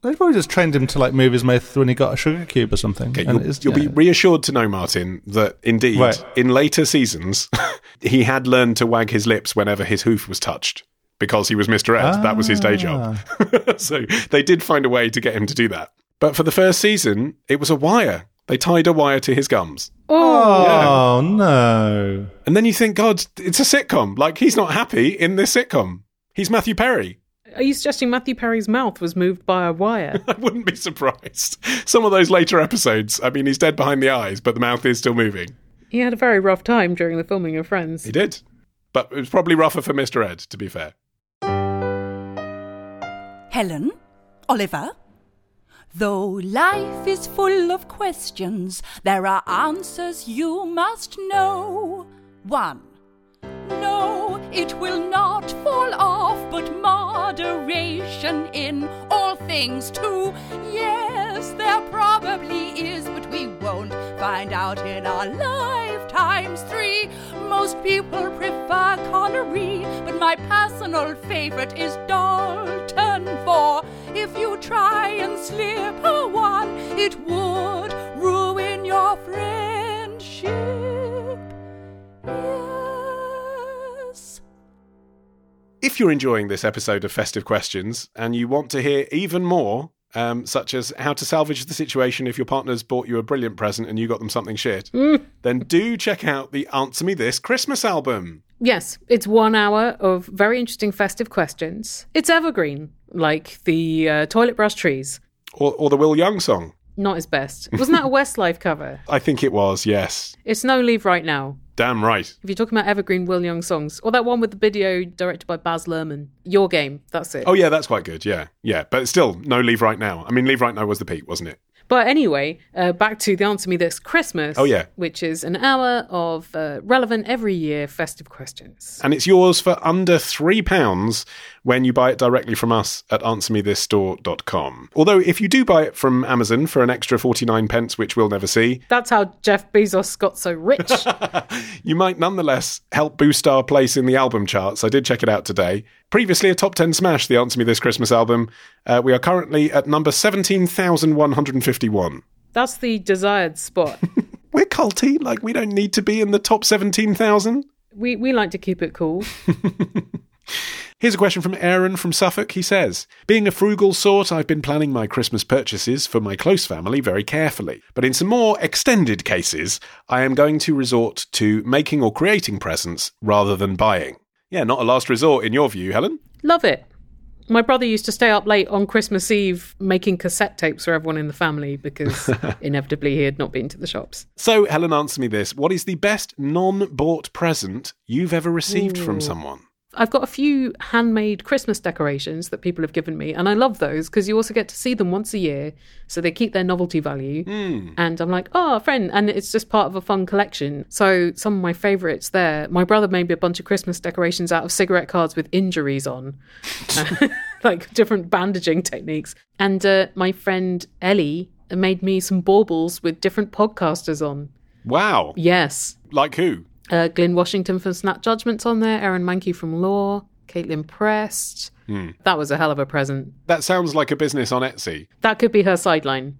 They probably just trained him to like move his mouth when he got a sugar cube or something. Okay, And you'll, it's- you'll be reassured to know, Martin, that indeed, Right. in later seasons, *laughs* he had learned to wag his lips whenever his hoof was touched because he was Mr. Ed. That was his day ah. job. *laughs* so they did find a way to get him to do that. But for the first season, it was a wire. They tied a wire to his gums. Oh, oh no! And then you think, God, it's a sitcom. Like, he's not happy in this sitcom. He's Matthew Perry. Are you suggesting Matthew Perry's mouth was moved by a wire? *laughs* I wouldn't be surprised. Some of those later episodes, I mean, he's dead behind the eyes, but the mouth is still moving. he had a very rough time during the filming of Friends. He did. But it was probably rougher for Mr. Ed, to be fair. Helen? Oliver? Though life is full of questions, there are answers you must know. One. No, it will not fall off, but moderation in all things too. Yes, there probably is, but we won't find out in our lifetimes. Three. Most people prefer Connery, but my personal favorite is Dalton. Four. If you try and slip a one, it would ruin your friendship. If you're enjoying this episode of Festive Questions and you want to hear even more, um, such as how to salvage the situation if your partner's bought you a brilliant present and you got them something shit, then do check out the Answer Me This Christmas album. Yes, it's one hour of very interesting festive questions. It's evergreen, like the uh, toilet brush trees. Or, or the Will Young song. Not his best. Wasn't that a Westlife cover? *laughs* I think it was, yes. It's No Leave Right Now. Damn right. If you're talking about evergreen Will Young songs, or that one with the video directed by Baz Luhrmann, Your Game, that's it. Oh, yeah, that's quite good. Yeah. Yeah. But still, no Leave Right Now. I mean, Leave Right Now was the peak, wasn't it? But anyway, uh, back to the Answer Me This Christmas. Oh, yeah. Which is an hour of uh, relevant every year festive questions. And it's yours for under £3 when you buy it directly from us at answermethisstore.com. Although, if you do buy it from Amazon for an extra 49 pence, which we'll never see, That's how Jeff Bezos got so rich. *laughs* you might nonetheless help boost our place in the album charts. I did check it out today. Previously a top 10 smash, the Answer Me This Christmas album. Uh, we are currently at number 17,151. That's the desired spot. *laughs* We're culty, like we don't need to be in the top 17,000. we, we like to keep it cool. *laughs* Here's a question from Aaron from Suffolk. He says, Being a frugal sort, I've been planning my Christmas purchases for my close family very carefully. But in some more extended cases, I am going to resort to making or creating presents rather than buying. Yeah, not a last resort in your view, Helen. Love it. My brother used to stay up late on Christmas Eve making cassette tapes for everyone in the family because *laughs* inevitably he had not been to the shops. So, Helen, answer me this. What is the best non bought present you've ever received from someone? I've got a few handmade Christmas decorations that people have given me, and I love those because you also get to see them once a year, so they keep their novelty value. And I'm like, oh, friend, and it's just part of a fun collection. So some of my favourites there. My brother made me a bunch of Christmas decorations out of cigarette cards with injuries on, *laughs* *laughs* like different bandaging techniques. And uh, my friend Ellie made me some baubles with different podcasters on. Wow. Yes, Like who? Uh, Glynn Washington from Snap Judgments on there, Aaron Mahnke from Lore, Kaitlin Prest. That was a hell of a present. That sounds like a business on Etsy. That could be her sideline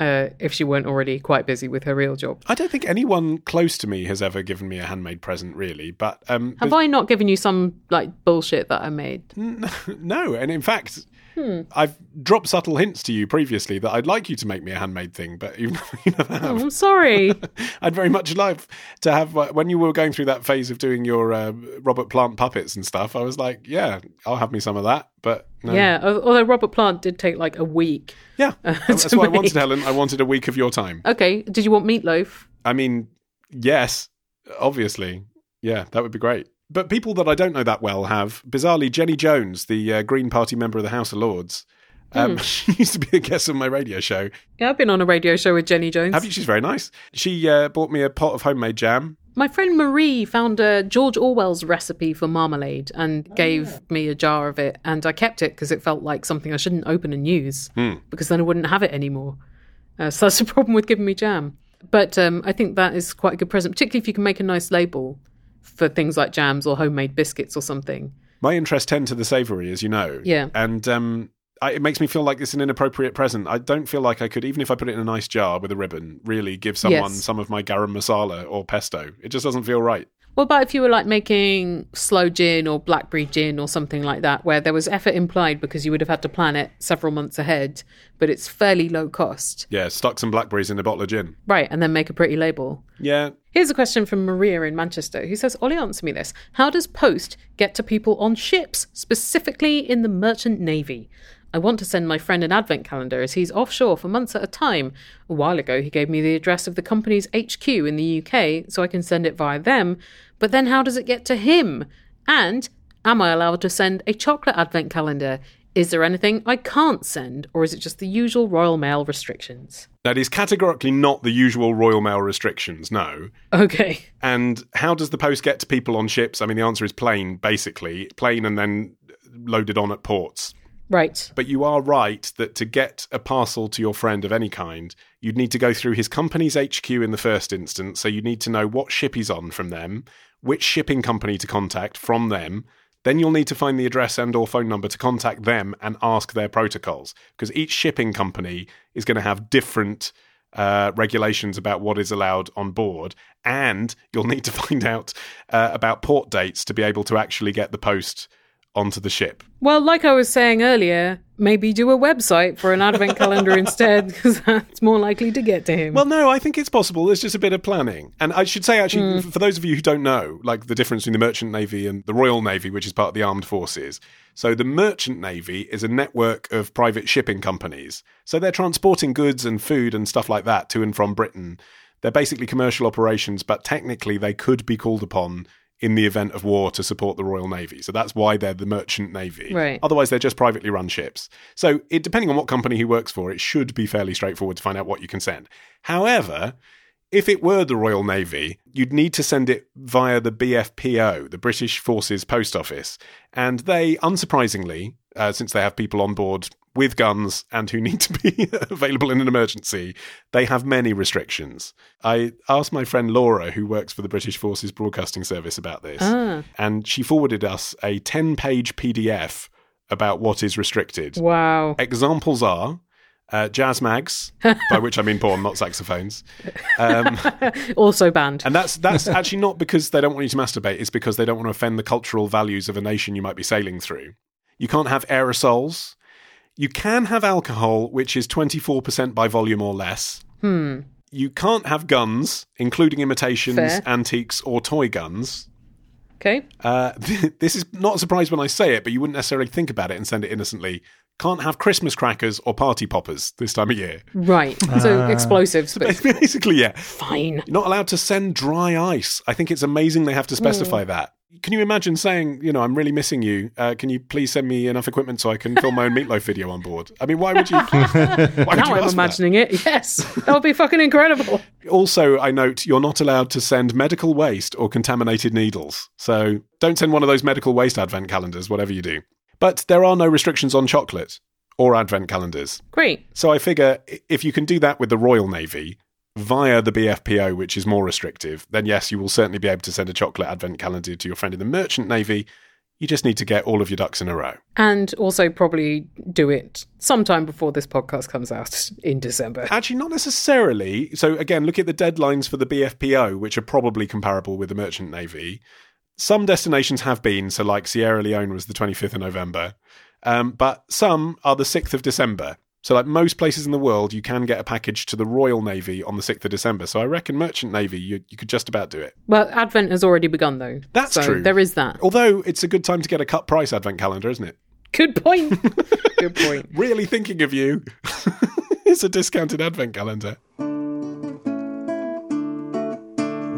uh, if she weren't already quite busy with her real job. I don't think anyone close to me has ever given me a handmade present, really. But um, Have I not given you some like bullshit that I made? *laughs* No, and in fact, I've dropped subtle hints to you previously that I'd like you to make me a handmade thing, but you you *laughs* never have. Oh, I'm sorry. *laughs* I'd very much like to have uh, when you were going through that phase of doing your uh, Robert Plant puppets and stuff. I was like, yeah, I'll have me some of that. But no. yeah, although Robert Plant did take like a week. yeah, *laughs* that's to what I wanted. Helen. I wanted a week of your time. Okay, did you want meatloaf? I mean, yes, obviously, yeah, that would be great. But people that I don't know that well have, bizarrely, Jenny Jones, the uh, Green Party member of the House of Lords. Um, She *laughs* used to be a guest on my radio show. Yeah, I've been on a radio show with Jenny Jones. Have you? She's very nice. She uh, bought me a pot of homemade jam. My friend Marie found uh, George Orwell's recipe for marmalade and gave me a jar of it, and I kept it because it felt like something I shouldn't open and use because then I wouldn't have it anymore. Uh, so that's the *laughs* problem with giving me jam. But um, I think that is quite a good present, particularly if you can make a nice label for things like jams or homemade biscuits or something. My interests tend to the savoury, as you know. Yeah. And um, I, it makes me feel like it's an inappropriate present. I don't feel like I could, even if I put it in a nice jar with a ribbon, really give someone Yes. some of my garam masala or pesto. It just doesn't feel right. What about if you were like making slow gin or blackberry gin or something like that, where there was effort implied because you would have had to plan it several months ahead, but it's fairly low cost? Yeah, stuck some blackberries in a bottle of gin. Right, and then make a pretty label. Yeah. Here's a question from Maria in Manchester who says, Olly, answer me this. How does post get to people on ships, specifically in the merchant navy? I want to send my friend an advent calendar as he's offshore for months at a time. A while ago, he gave me the address of the company's HQ in the UK so I can send it via them. But then how does it get to him? And am I allowed to send a chocolate advent calendar? Is there anything I can't send, or is it just the usual Royal Mail restrictions? That is categorically not the usual Royal Mail restrictions, no. Okay. And how does the post get to people on ships? I mean, the answer is plane, basically. Plane and then loaded on at ports. Right. But you are right that to get a parcel to your friend of any kind, you'd need to go through his company's HQ in the first instance. So you need to know what ship he's on from them, which shipping company to contact from them. Then you'll need to find the address and or phone number to contact them and ask their protocols because each shipping company is going to have different uh, regulations about what is allowed on board, and you'll need to *laughs* find out uh, about port dates to be able to actually get the post onto the ship. Well, like I was saying earlier, maybe do a website for an advent calendar instead, *laughs* because that's more likely to get to him. Well, no, I think it's possible. There's just a bit of planning. And I should say, actually, hmm. f- for those of you who don't know, like the difference between the Merchant Navy and the Royal Navy, which is part of the armed forces. So the Merchant Navy is a network of private shipping companies. So they're transporting goods and food and stuff like that to and from Britain. They're basically commercial operations, but technically they could be called upon in the event of war to support the Royal Navy. So that's why they're the Merchant Navy. Right. Otherwise, they're just privately run ships. So, it, depending on what company he works for, it should be fairly straightforward to find out what you can send. However, if it were the Royal Navy, you'd need to send it via the BFPO, the British Forces Post Office. And they, unsurprisingly, uh, since they have people on board with guns and who need to be *laughs* available in an emergency, they have many restrictions. I asked my friend Laura, who works for the British Forces Broadcasting Service, about this, Ah. and she forwarded us a 10 page PDF about what is restricted. wow. Examples are uh, jazz mags, by which I mean porn, not saxophones. Um, *laughs* Also banned. and that's that's actually not because they don't want you to masturbate. It's because they don't want to offend the cultural values of a nation you might be sailing through. You can't have aerosols. You can have alcohol, which is twenty four percent by volume or less. Hmm. You can't have guns, including imitations, Fair. antiques, or toy guns. Okay. Uh, *laughs* this is not a surprise when I say it, but you wouldn't necessarily think about it and send it innocently. Can't have Christmas crackers or party poppers this time of year. Right. So Ah. explosives, but *laughs* Basically, yeah. fine. You're not allowed to send dry ice. I think it's amazing they have to specify Mm. that. Can you imagine saying, you know, I'm really missing you. Uh, can you please send me enough equipment so I can film my own meatloaf video on board? I mean, why would you? *laughs* *laughs* Why would Now you I'm for that? imagining it. Yes. That would be fucking incredible. Also, I note you're not allowed to send medical waste or contaminated needles. So don't send one of those medical waste advent calendars, whatever you do. But there are no restrictions on chocolate or advent calendars. Great. So I figure if you can do that with the Royal Navy via the BFPO, which is more restrictive, then yes, you will certainly be able to send a chocolate advent calendar to your friend in the Merchant Navy. You just need to get all of your ducks in a row. And also probably do it sometime before this podcast comes out *laughs* in December. Actually, not necessarily. So again, look at the deadlines for the BFPO, which are probably comparable with the Merchant Navy. Some destinations have been, so like Sierra Leone was the 25th of November, um, but some are the 6th of December. So, like most places in the world, you can get a package to the Royal Navy on the 6th of December. So, I reckon Merchant Navy, you, you could just about do it. Well, Advent has already begun though. That's so true. There is that. Although, it's a good time to get a cut price advent calendar, isn't it? Good point. *laughs* Good point. Really thinking of you. *laughs* it's a discounted advent calendar.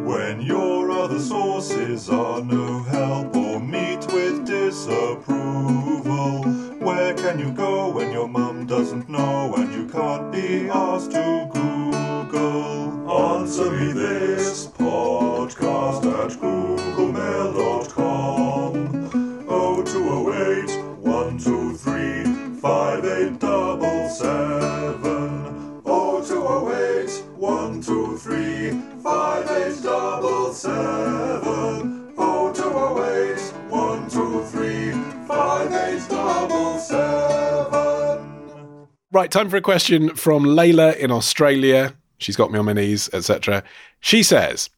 When your other sources are no help or meet with disapproval, where can you go when your mum doesn't know and you can't be asked to Google? Answer me this podcast at googlemail.com. Oh, 0208 123 5877. Oh, 0208 123 5877. Oh, 0208 123 5877. Right, time for a question from Layla in Australia. She's got me on my knees, etc. She says,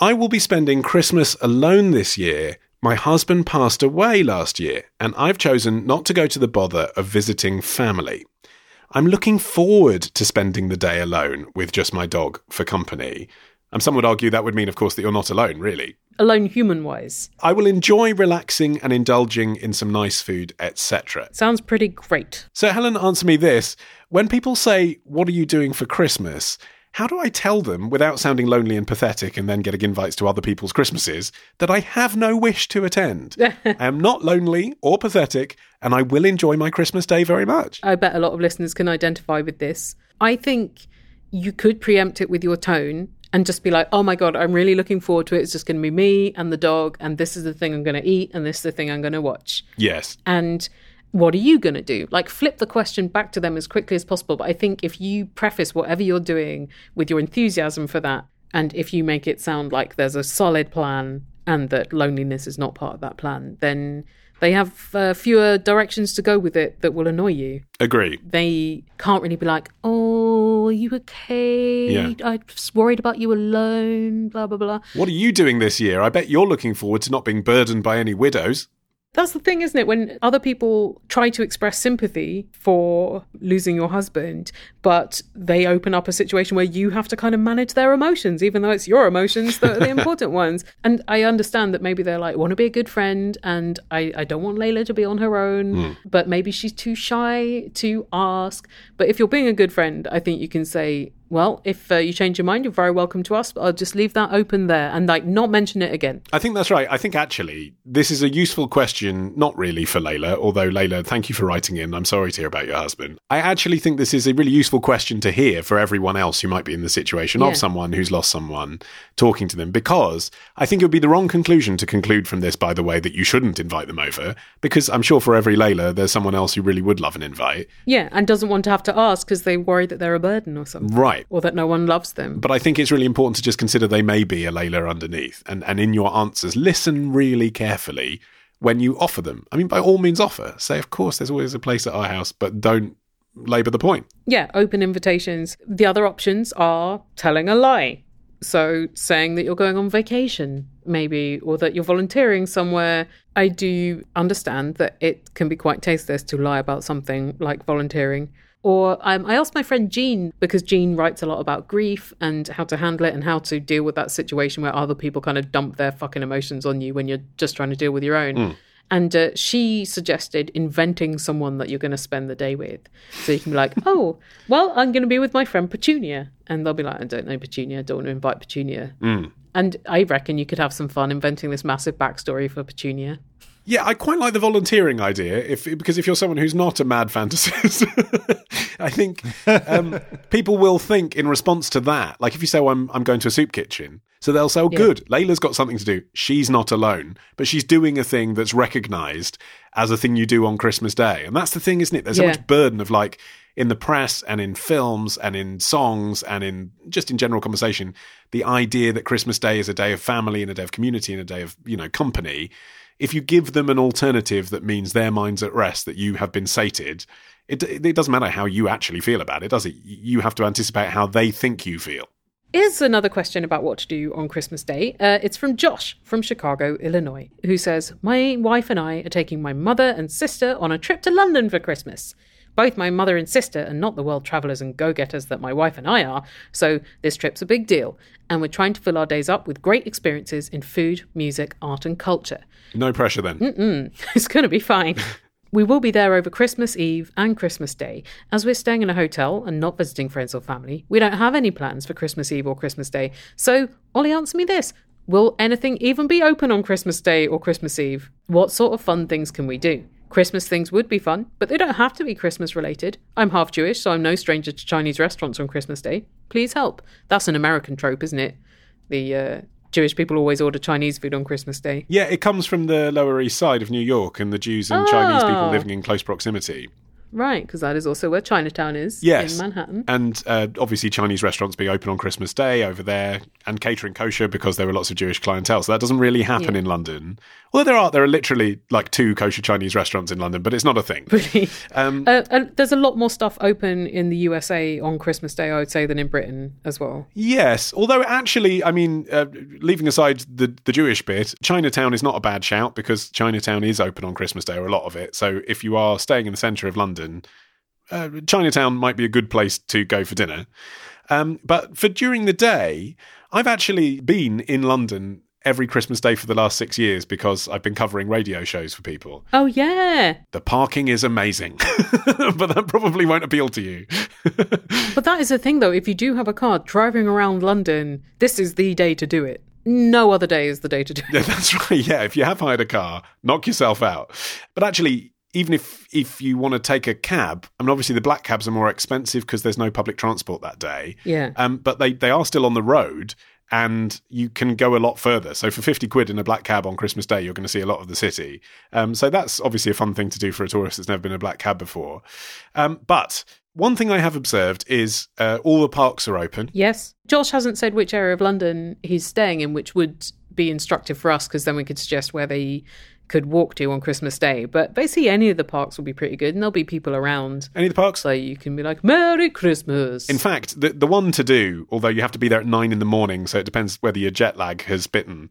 I will be spending Christmas alone this year. My husband passed away last year, and I've chosen not to go to the bother of visiting family. I'm looking forward to spending the day alone with just my dog for company. And some would argue that would mean, of course, that you're not alone, really. Alone human wise. I will enjoy relaxing and indulging in some nice food, etc. Sounds pretty great. So, Helen, answer me this. When people say, What are you doing for Christmas? How do I tell them without sounding lonely and pathetic and then getting invites to other people's Christmases that I have no wish to attend? *laughs* I am not lonely or pathetic and I will enjoy my Christmas day very much. I bet a lot of listeners can identify with this. I think you could preempt it with your tone and just be like, oh my God, I'm really looking forward to it. It's just going to be me and the dog, and this is the thing I'm going to eat, and this is the thing I'm going to watch. Yes. And what are you going to do? Like, flip the question back to them as quickly as possible. But I think if you preface whatever you're doing with your enthusiasm for that, and if you make it sound like there's a solid plan and that loneliness is not part of that plan, then they have uh, fewer directions to go with it that will annoy you Agree. they can't really be like, "Oh, are you okay? Yeah. I was worried about you alone." Blah blah blah. What are you doing this year? I bet you're looking forward to not being burdened by any widows. That's the thing, isn't it? When other people try to express sympathy for losing your husband, but they open up a situation where you have to kind of manage their emotions, even though it's your emotions that are the *laughs* important ones. And I understand that maybe they're like, want to be a good friend, and I, I don't want Layla to be on her own, hmm. but maybe she's too shy to ask. But if you're being a good friend, I think you can say, well, if uh, you change your mind, you're very welcome to us. But I'll just leave that open there and like not mention it again. I think that's right. I think actually this is a useful question, not really for Layla, although Layla, thank you for writing in. I'm sorry to hear about your husband. I actually think this is a really useful question to hear for everyone else who might be in the situation Yeah. of someone who's lost someone, talking to them, because I think it would be the wrong conclusion to conclude from this, by the way, that you shouldn't invite them over, because I'm sure for every Layla, there's someone else who really would love an invite. Yeah, and doesn't want to have to ask because they worry that they're a burden or something. Right. Or that no one loves them. But I think it's really important to just consider they may be a Layla underneath. And, and in your answers, listen really carefully when you offer them. I mean, by all means, offer. Say, of course, there's always a place at our house, but don't labour the point. Yeah, open invitations. The other options are telling a lie. So saying that you're going on vacation, maybe, or that you're volunteering somewhere. I do understand that it can be quite tasteless to lie about something like volunteering. Or um, I asked my friend Jean, because Jean writes a lot about grief and how to handle it and how to deal with that situation where other people kind of dump their fucking emotions on you when you're just trying to deal with your own. And uh, she suggested inventing someone that you're going to spend the day with. So you can be like, *laughs* oh, well, I'm going to be with my friend Petunia. And they'll be like, I don't know Petunia, I don't want to invite Petunia. And I reckon you could have some fun inventing this massive backstory for Petunia. Yeah, I quite like the volunteering idea, if because if you're someone who's not a mad fantasist, *laughs* I think um, *laughs* people will think in response to that. Like if you say, well, "I'm I'm going to a soup kitchen," so they'll say, "Oh, good, Layla's got something to do. She's not alone, but she's doing a thing that's recognised as a thing you do on Christmas Day." And that's the thing, isn't it? There's so much burden of like in the press and in films and in songs and in just in general conversation, the idea that Christmas Day is a day of family and a day of community and a day of you know company if you give them an alternative that means their mind's at rest, that you have been sated, it, it doesn't matter how you actually feel about it, does it? You have to anticipate how they think you feel. Here's another question about what to do on Christmas Day. Uh, it's from Josh from Chicago, Illinois, who says, My wife and I are taking my mother and sister on a trip to London for Christmas. Both my mother and sister are not the world travellers and go getters that my wife and I are, so this trip's a big deal. And we're trying to fill our days up with great experiences in food, music, art, and culture. No pressure then. *laughs* It's going to be fine. *laughs* We will be there over Christmas Eve and Christmas Day. As we're staying in a hotel and not visiting friends or family, we don't have any plans for Christmas Eve or Christmas Day. So, Olly, answer me this Will anything even be open on Christmas Day or Christmas Eve? What sort of fun things can we do? Christmas things would be fun, but they don't have to be Christmas related. I'm half Jewish, so I'm no stranger to Chinese restaurants on Christmas Day. Please help. That's an American trope, isn't it? The uh, Jewish people always order Chinese food on Christmas Day. Yeah, it comes from the Lower East Side of New York and the Jews and Chinese people Oh. living in close proximity. Right, because that is also where Chinatown is Yes. in Manhattan. And uh, obviously, Chinese restaurants being open on Christmas Day over there and catering kosher because there were lots of Jewish clientele. So that doesn't really happen Yeah. in London. Well, there are there are literally like two kosher Chinese restaurants in London, but it's not a thing. Really. Um, Uh, and there's a lot more stuff open in the USA on Christmas Day, I would say, than in Britain as well. Yes, although actually, I mean, uh, leaving aside the the Jewish bit, Chinatown is not a bad shout because Chinatown is open on Christmas Day or a lot of it. So if you are staying in the centre of London, uh, Chinatown might be a good place to go for dinner. Um, but for during the day, I've actually been in London every Christmas Day for the last six years because I've been covering radio shows for people. Oh, yeah. The parking is amazing, *laughs* but that probably won't appeal to you. *laughs* But that is the thing, though. If you do have a car driving around London, this is the day to do it. No other day is the day to do it. Yeah, *laughs* that's right. Yeah, if you have hired a car, knock yourself out. But actually, even if if you want to take a cab, I mean, obviously the black cabs are more expensive because there's no public transport that day. Yeah. Um, but they they are still on the road, and you can go a lot further. So for fifty quid in a black cab on Christmas Day, you're going to see a lot of the city. Um, so that's obviously a fun thing to do for a tourist that's never been in a black cab before. Um, but one thing I have observed is uh, all the parks are open. Yes. Josh hasn't said which area of London he's staying in, which would be instructive for us because then we could suggest where they could walk to on Christmas Day. But basically, any of the parks will be pretty good, and there'll be people around. Any of the parks? So you can be like, Merry Christmas. In fact, the the one to do, although you have to be there at nine in the morning, so it depends whether your jet lag has bitten,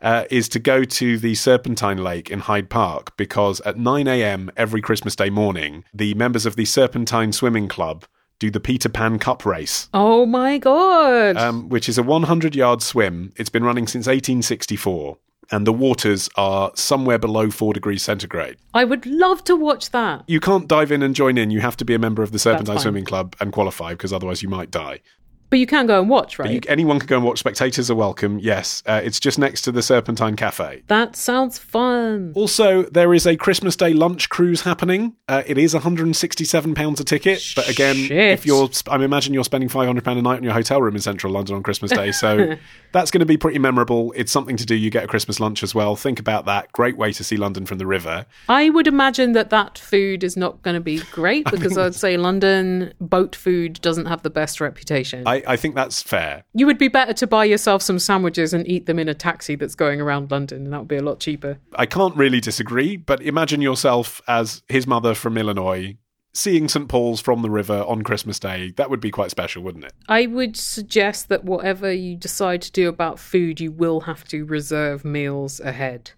uh, is to go to the Serpentine Lake in Hyde Park because at nine a.m. every Christmas Day morning, the members of the Serpentine Swimming Club do the Peter Pan Cup race. oh my god. um, which is a 100 yard swim. It's been running since 1864, and the waters are somewhere below four degrees centigrade. I would love to watch that. You can't dive in and join in. You have to be a member of the Serpentine. Swimming Club and qualify because otherwise you might die. But you can go and watch, right? You, anyone can go and watch. Spectators are welcome. Yes, uh, it's just next to the Serpentine Cafe. that sounds fun. Also, there is a Christmas Day lunch cruise happening. Uh, it is 167 pounds a ticket, but again, Shit. if you're, I imagine you're spending 500 pound a night on your hotel room in central London on Christmas Day, so *laughs* that's going to be pretty memorable. It's something to do. You get a Christmas lunch as well. Think about that. Great way to see London from the river. I would imagine that that food is not going to be great *laughs* because I'd say London boat food doesn't have the best reputation. I, I think that's fair. you would be better to buy yourself some sandwiches and eat them in a taxi that's going around London, and that would be a lot cheaper. I can't really disagree, but imagine yourself as his mother from Illinois. Seeing St. Paul's from the river on Christmas Day, that would be quite special, wouldn't it? I would suggest that whatever you decide to do about food, you will have to reserve meals ahead.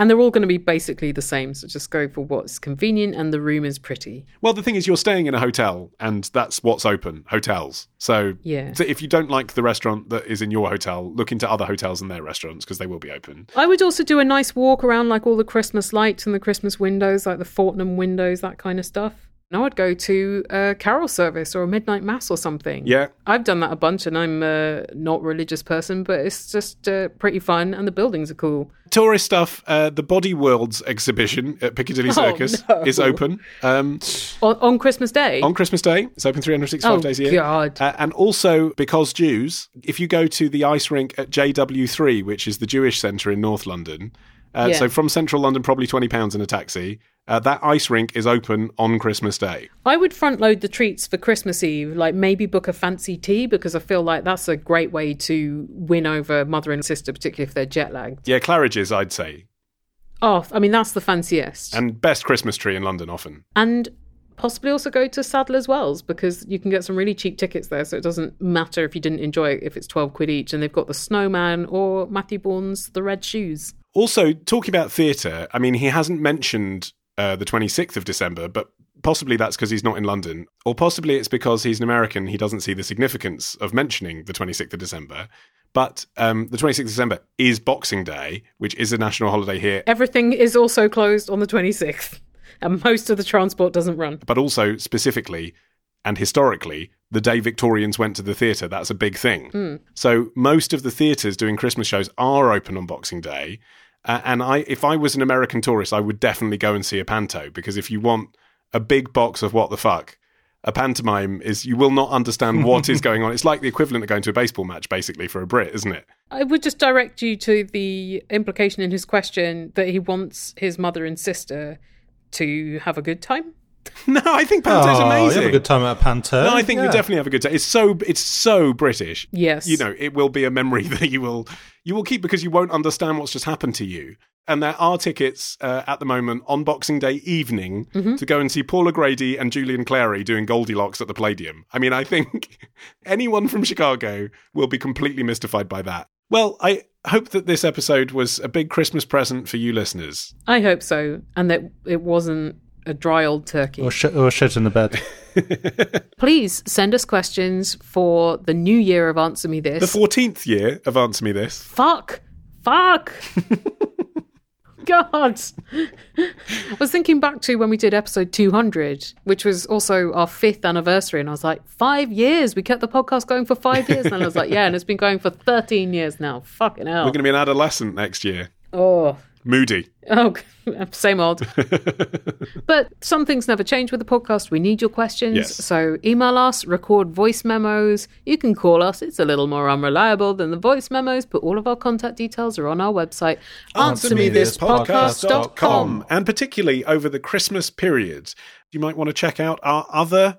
And they're all going to be basically the same, so just go for what's convenient and the room is pretty. Well, the thing is, you're staying in a hotel, and that's what's open hotels. So, Yeah. so if you don't like the restaurant that is in your hotel, look into other hotels and their restaurants because they will be open. I would also do a nice walk around like all the Christmas lights and the Christmas windows, like the Fortnum windows, that kind of stuff. And I would go to a carol service or a midnight mass or something. Yeah. I've done that a bunch and I'm a not religious person, but it's just uh, pretty fun and the buildings are cool. Tourist stuff. Uh, the Body Worlds exhibition at Piccadilly Circus no. is open um, On, on Christmas Day? on Christmas Day. It's open 365 Oh, days a year. God. Uh, and also, because Jews, if you go to the ice rink at JW3, which is the Jewish centre in North London, uh, Yeah. so from central London, probably £20 in a taxi, uh, that ice rink is open on Christmas Day. I would front load the treats for Christmas Eve, like maybe book a fancy tea because I feel like that's a great way to win over mother and sister, particularly if they're jet lagged. Yeah, Claridge's, I'd say. Oh, I mean, that's the fanciest. And best Christmas tree in London often. and possibly also go to Sadler's Wells because you can get some really cheap tickets there. So it doesn't matter if you didn't enjoy it if it's 12 quid each. And they've got the Snowman or Matthew Bourne's The Red Shoes. Also, talking about theatre, I mean, he hasn't mentioned uh, the 26th of December, but possibly that's because he's not in London, or possibly it's because he's an American. He doesn't see the significance of mentioning the 26th of December. But um, the 26th of December is Boxing Day, which is a national holiday here, Everything is also closed on the 26th. And most of the transport doesn't run. but also specifically and historically, the day Victorians went to the theatre. That's a big thing. So most of the theatres doing Christmas shows are open on Boxing Day. Uh, and I, if I was an American tourist, I would definitely go and see a panto because if you want a big box of what the fuck, a pantomime is you will not understand what is *laughs* going on. It's like the equivalent of going to a baseball match, basically, for a Brit, isn't it? I would just direct you to the implication in his question that he wants his mother and sister to have a good time. *laughs* No, I think panto's Oh, you amazing. have a good time at Panto. No, I think Yeah. you definitely have a good time. It's so it's so British. Yes. you know, it will be a memory *laughs* that you will you will keep because you won't understand what's just happened to you. And there are tickets uh, at the moment on Boxing Day evening to go and see Paul O'Grady and Julian Clary doing Goldilocks at the Palladium. I mean, I think *laughs* anyone from Chicago will be completely mystified by that. Well, I hope that this episode was a big Christmas present for you listeners. I hope so. And that it wasn't a dry old turkey. Or, sh- or shit in the bed. *laughs* Please send us questions for the new year of Answer Me This. The 14th year of Answer Me This. Fuck. Fuck. *laughs* God. I was thinking back to when we did episode 200, which was also our fifth anniversary. And I was like, five years. We kept the podcast going for five years. And I was like, yeah, and it's been going for 13 years now. Fucking hell. We're going to be an adolescent next year. oh. Moody. Oh, *laughs* same old. *laughs* but some things never change with the podcast. We need your questions. Yes. So email us, record voice memos. You can call us. It's a little more unreliable than the voice memos, but all of our contact details are on our website. AnswerMeThisPodcast.com. And particularly over the Christmas period, you might want to check out our other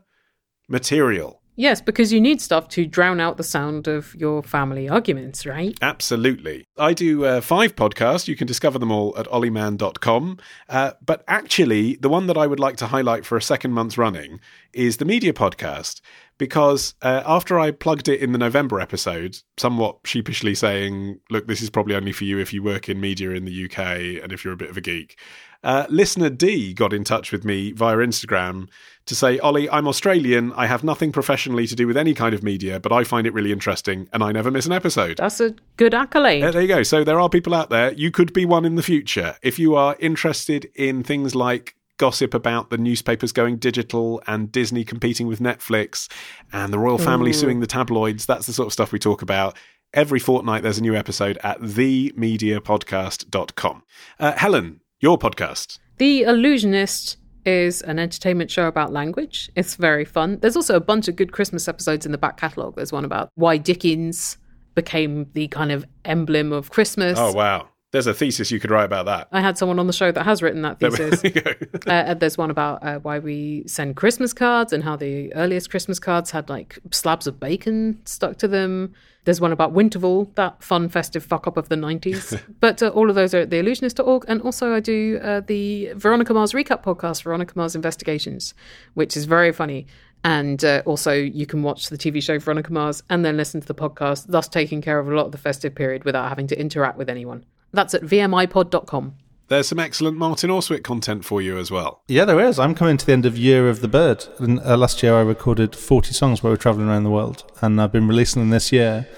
material. Yes, because you need stuff to drown out the sound of your family arguments, right? Absolutely. I do uh, five podcasts. You can discover them all at ollyman.com. Uh, but actually, the one that I would like to highlight for a second month running is the media podcast. Because uh, after I plugged it in the November episode, somewhat sheepishly saying, look, this is probably only for you if you work in media in the UK and if you're a bit of a geek, uh, listener D got in touch with me via Instagram to say, Olly, I'm Australian. I have nothing professionally to do with any kind of media, but I find it really interesting and I never miss an episode. That's a good accolade. Uh, there you go. So there are people out there. You could be one in the future. If you are interested in things like gossip about the newspapers going digital and Disney competing with Netflix and the royal family suing the tabloids, that's the sort of stuff we talk about. Every fortnight, there's a new episode at themediapodcast.com. Uh, Helen, your podcast. The Allusionist is an entertainment show about language. It's very fun. There's also a bunch of good Christmas episodes in the back catalogue. There's one about why Dickens became the kind of emblem of Christmas. Oh, wow. There's a thesis you could write about that. I had someone on the show that has written that thesis. There *laughs* go. uh, there's one about uh, why we send Christmas cards and how the earliest Christmas cards had like slabs of bacon stuck to them. There's one about Winterval, that fun festive fuck up of the 90s. *laughs* but uh, all of those are at theallusionist.org. And also, I do uh, the Veronica Mars recap podcast, Veronica Mars Investigations, which is very funny. And uh, also, you can watch the TV show Veronica Mars and then listen to the podcast, thus taking care of a lot of the festive period without having to interact with anyone. That's at vmipod.com. There's some excellent Martin Austwick content for you as well. Yeah, there is. I'm coming to the end of Year of the Bird. And, uh, last year I recorded 40 songs where we're travelling around the world, and I've been releasing them this year.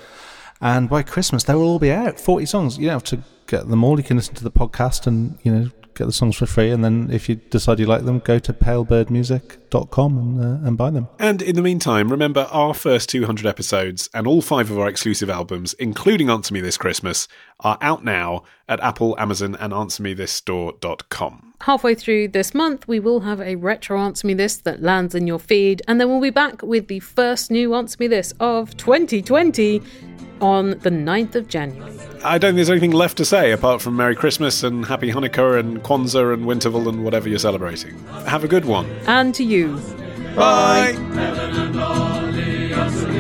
And by Christmas, they will all be out. 40 songs. You don't have to get them all. You can listen to the podcast and, you know, get the songs for free. And then if you decide you like them, go to palebirdmusic.com and, uh, and buy them. And in the meantime, remember our first 200 episodes and all five of our exclusive albums, including Answer Me This Christmas, are out now at Apple, Amazon, and AnswerMeThisStore.com. Halfway through this month, we will have a retro Answer Me This that lands in your feed, and then we'll be back with the first new Answer Me This of 2020 on the 9th of January. I don't think there's anything left to say apart from Merry Christmas and Happy Hanukkah and Kwanzaa and Winterval and whatever you're celebrating. Have a good one. And to you. Bye. Helen and Laura.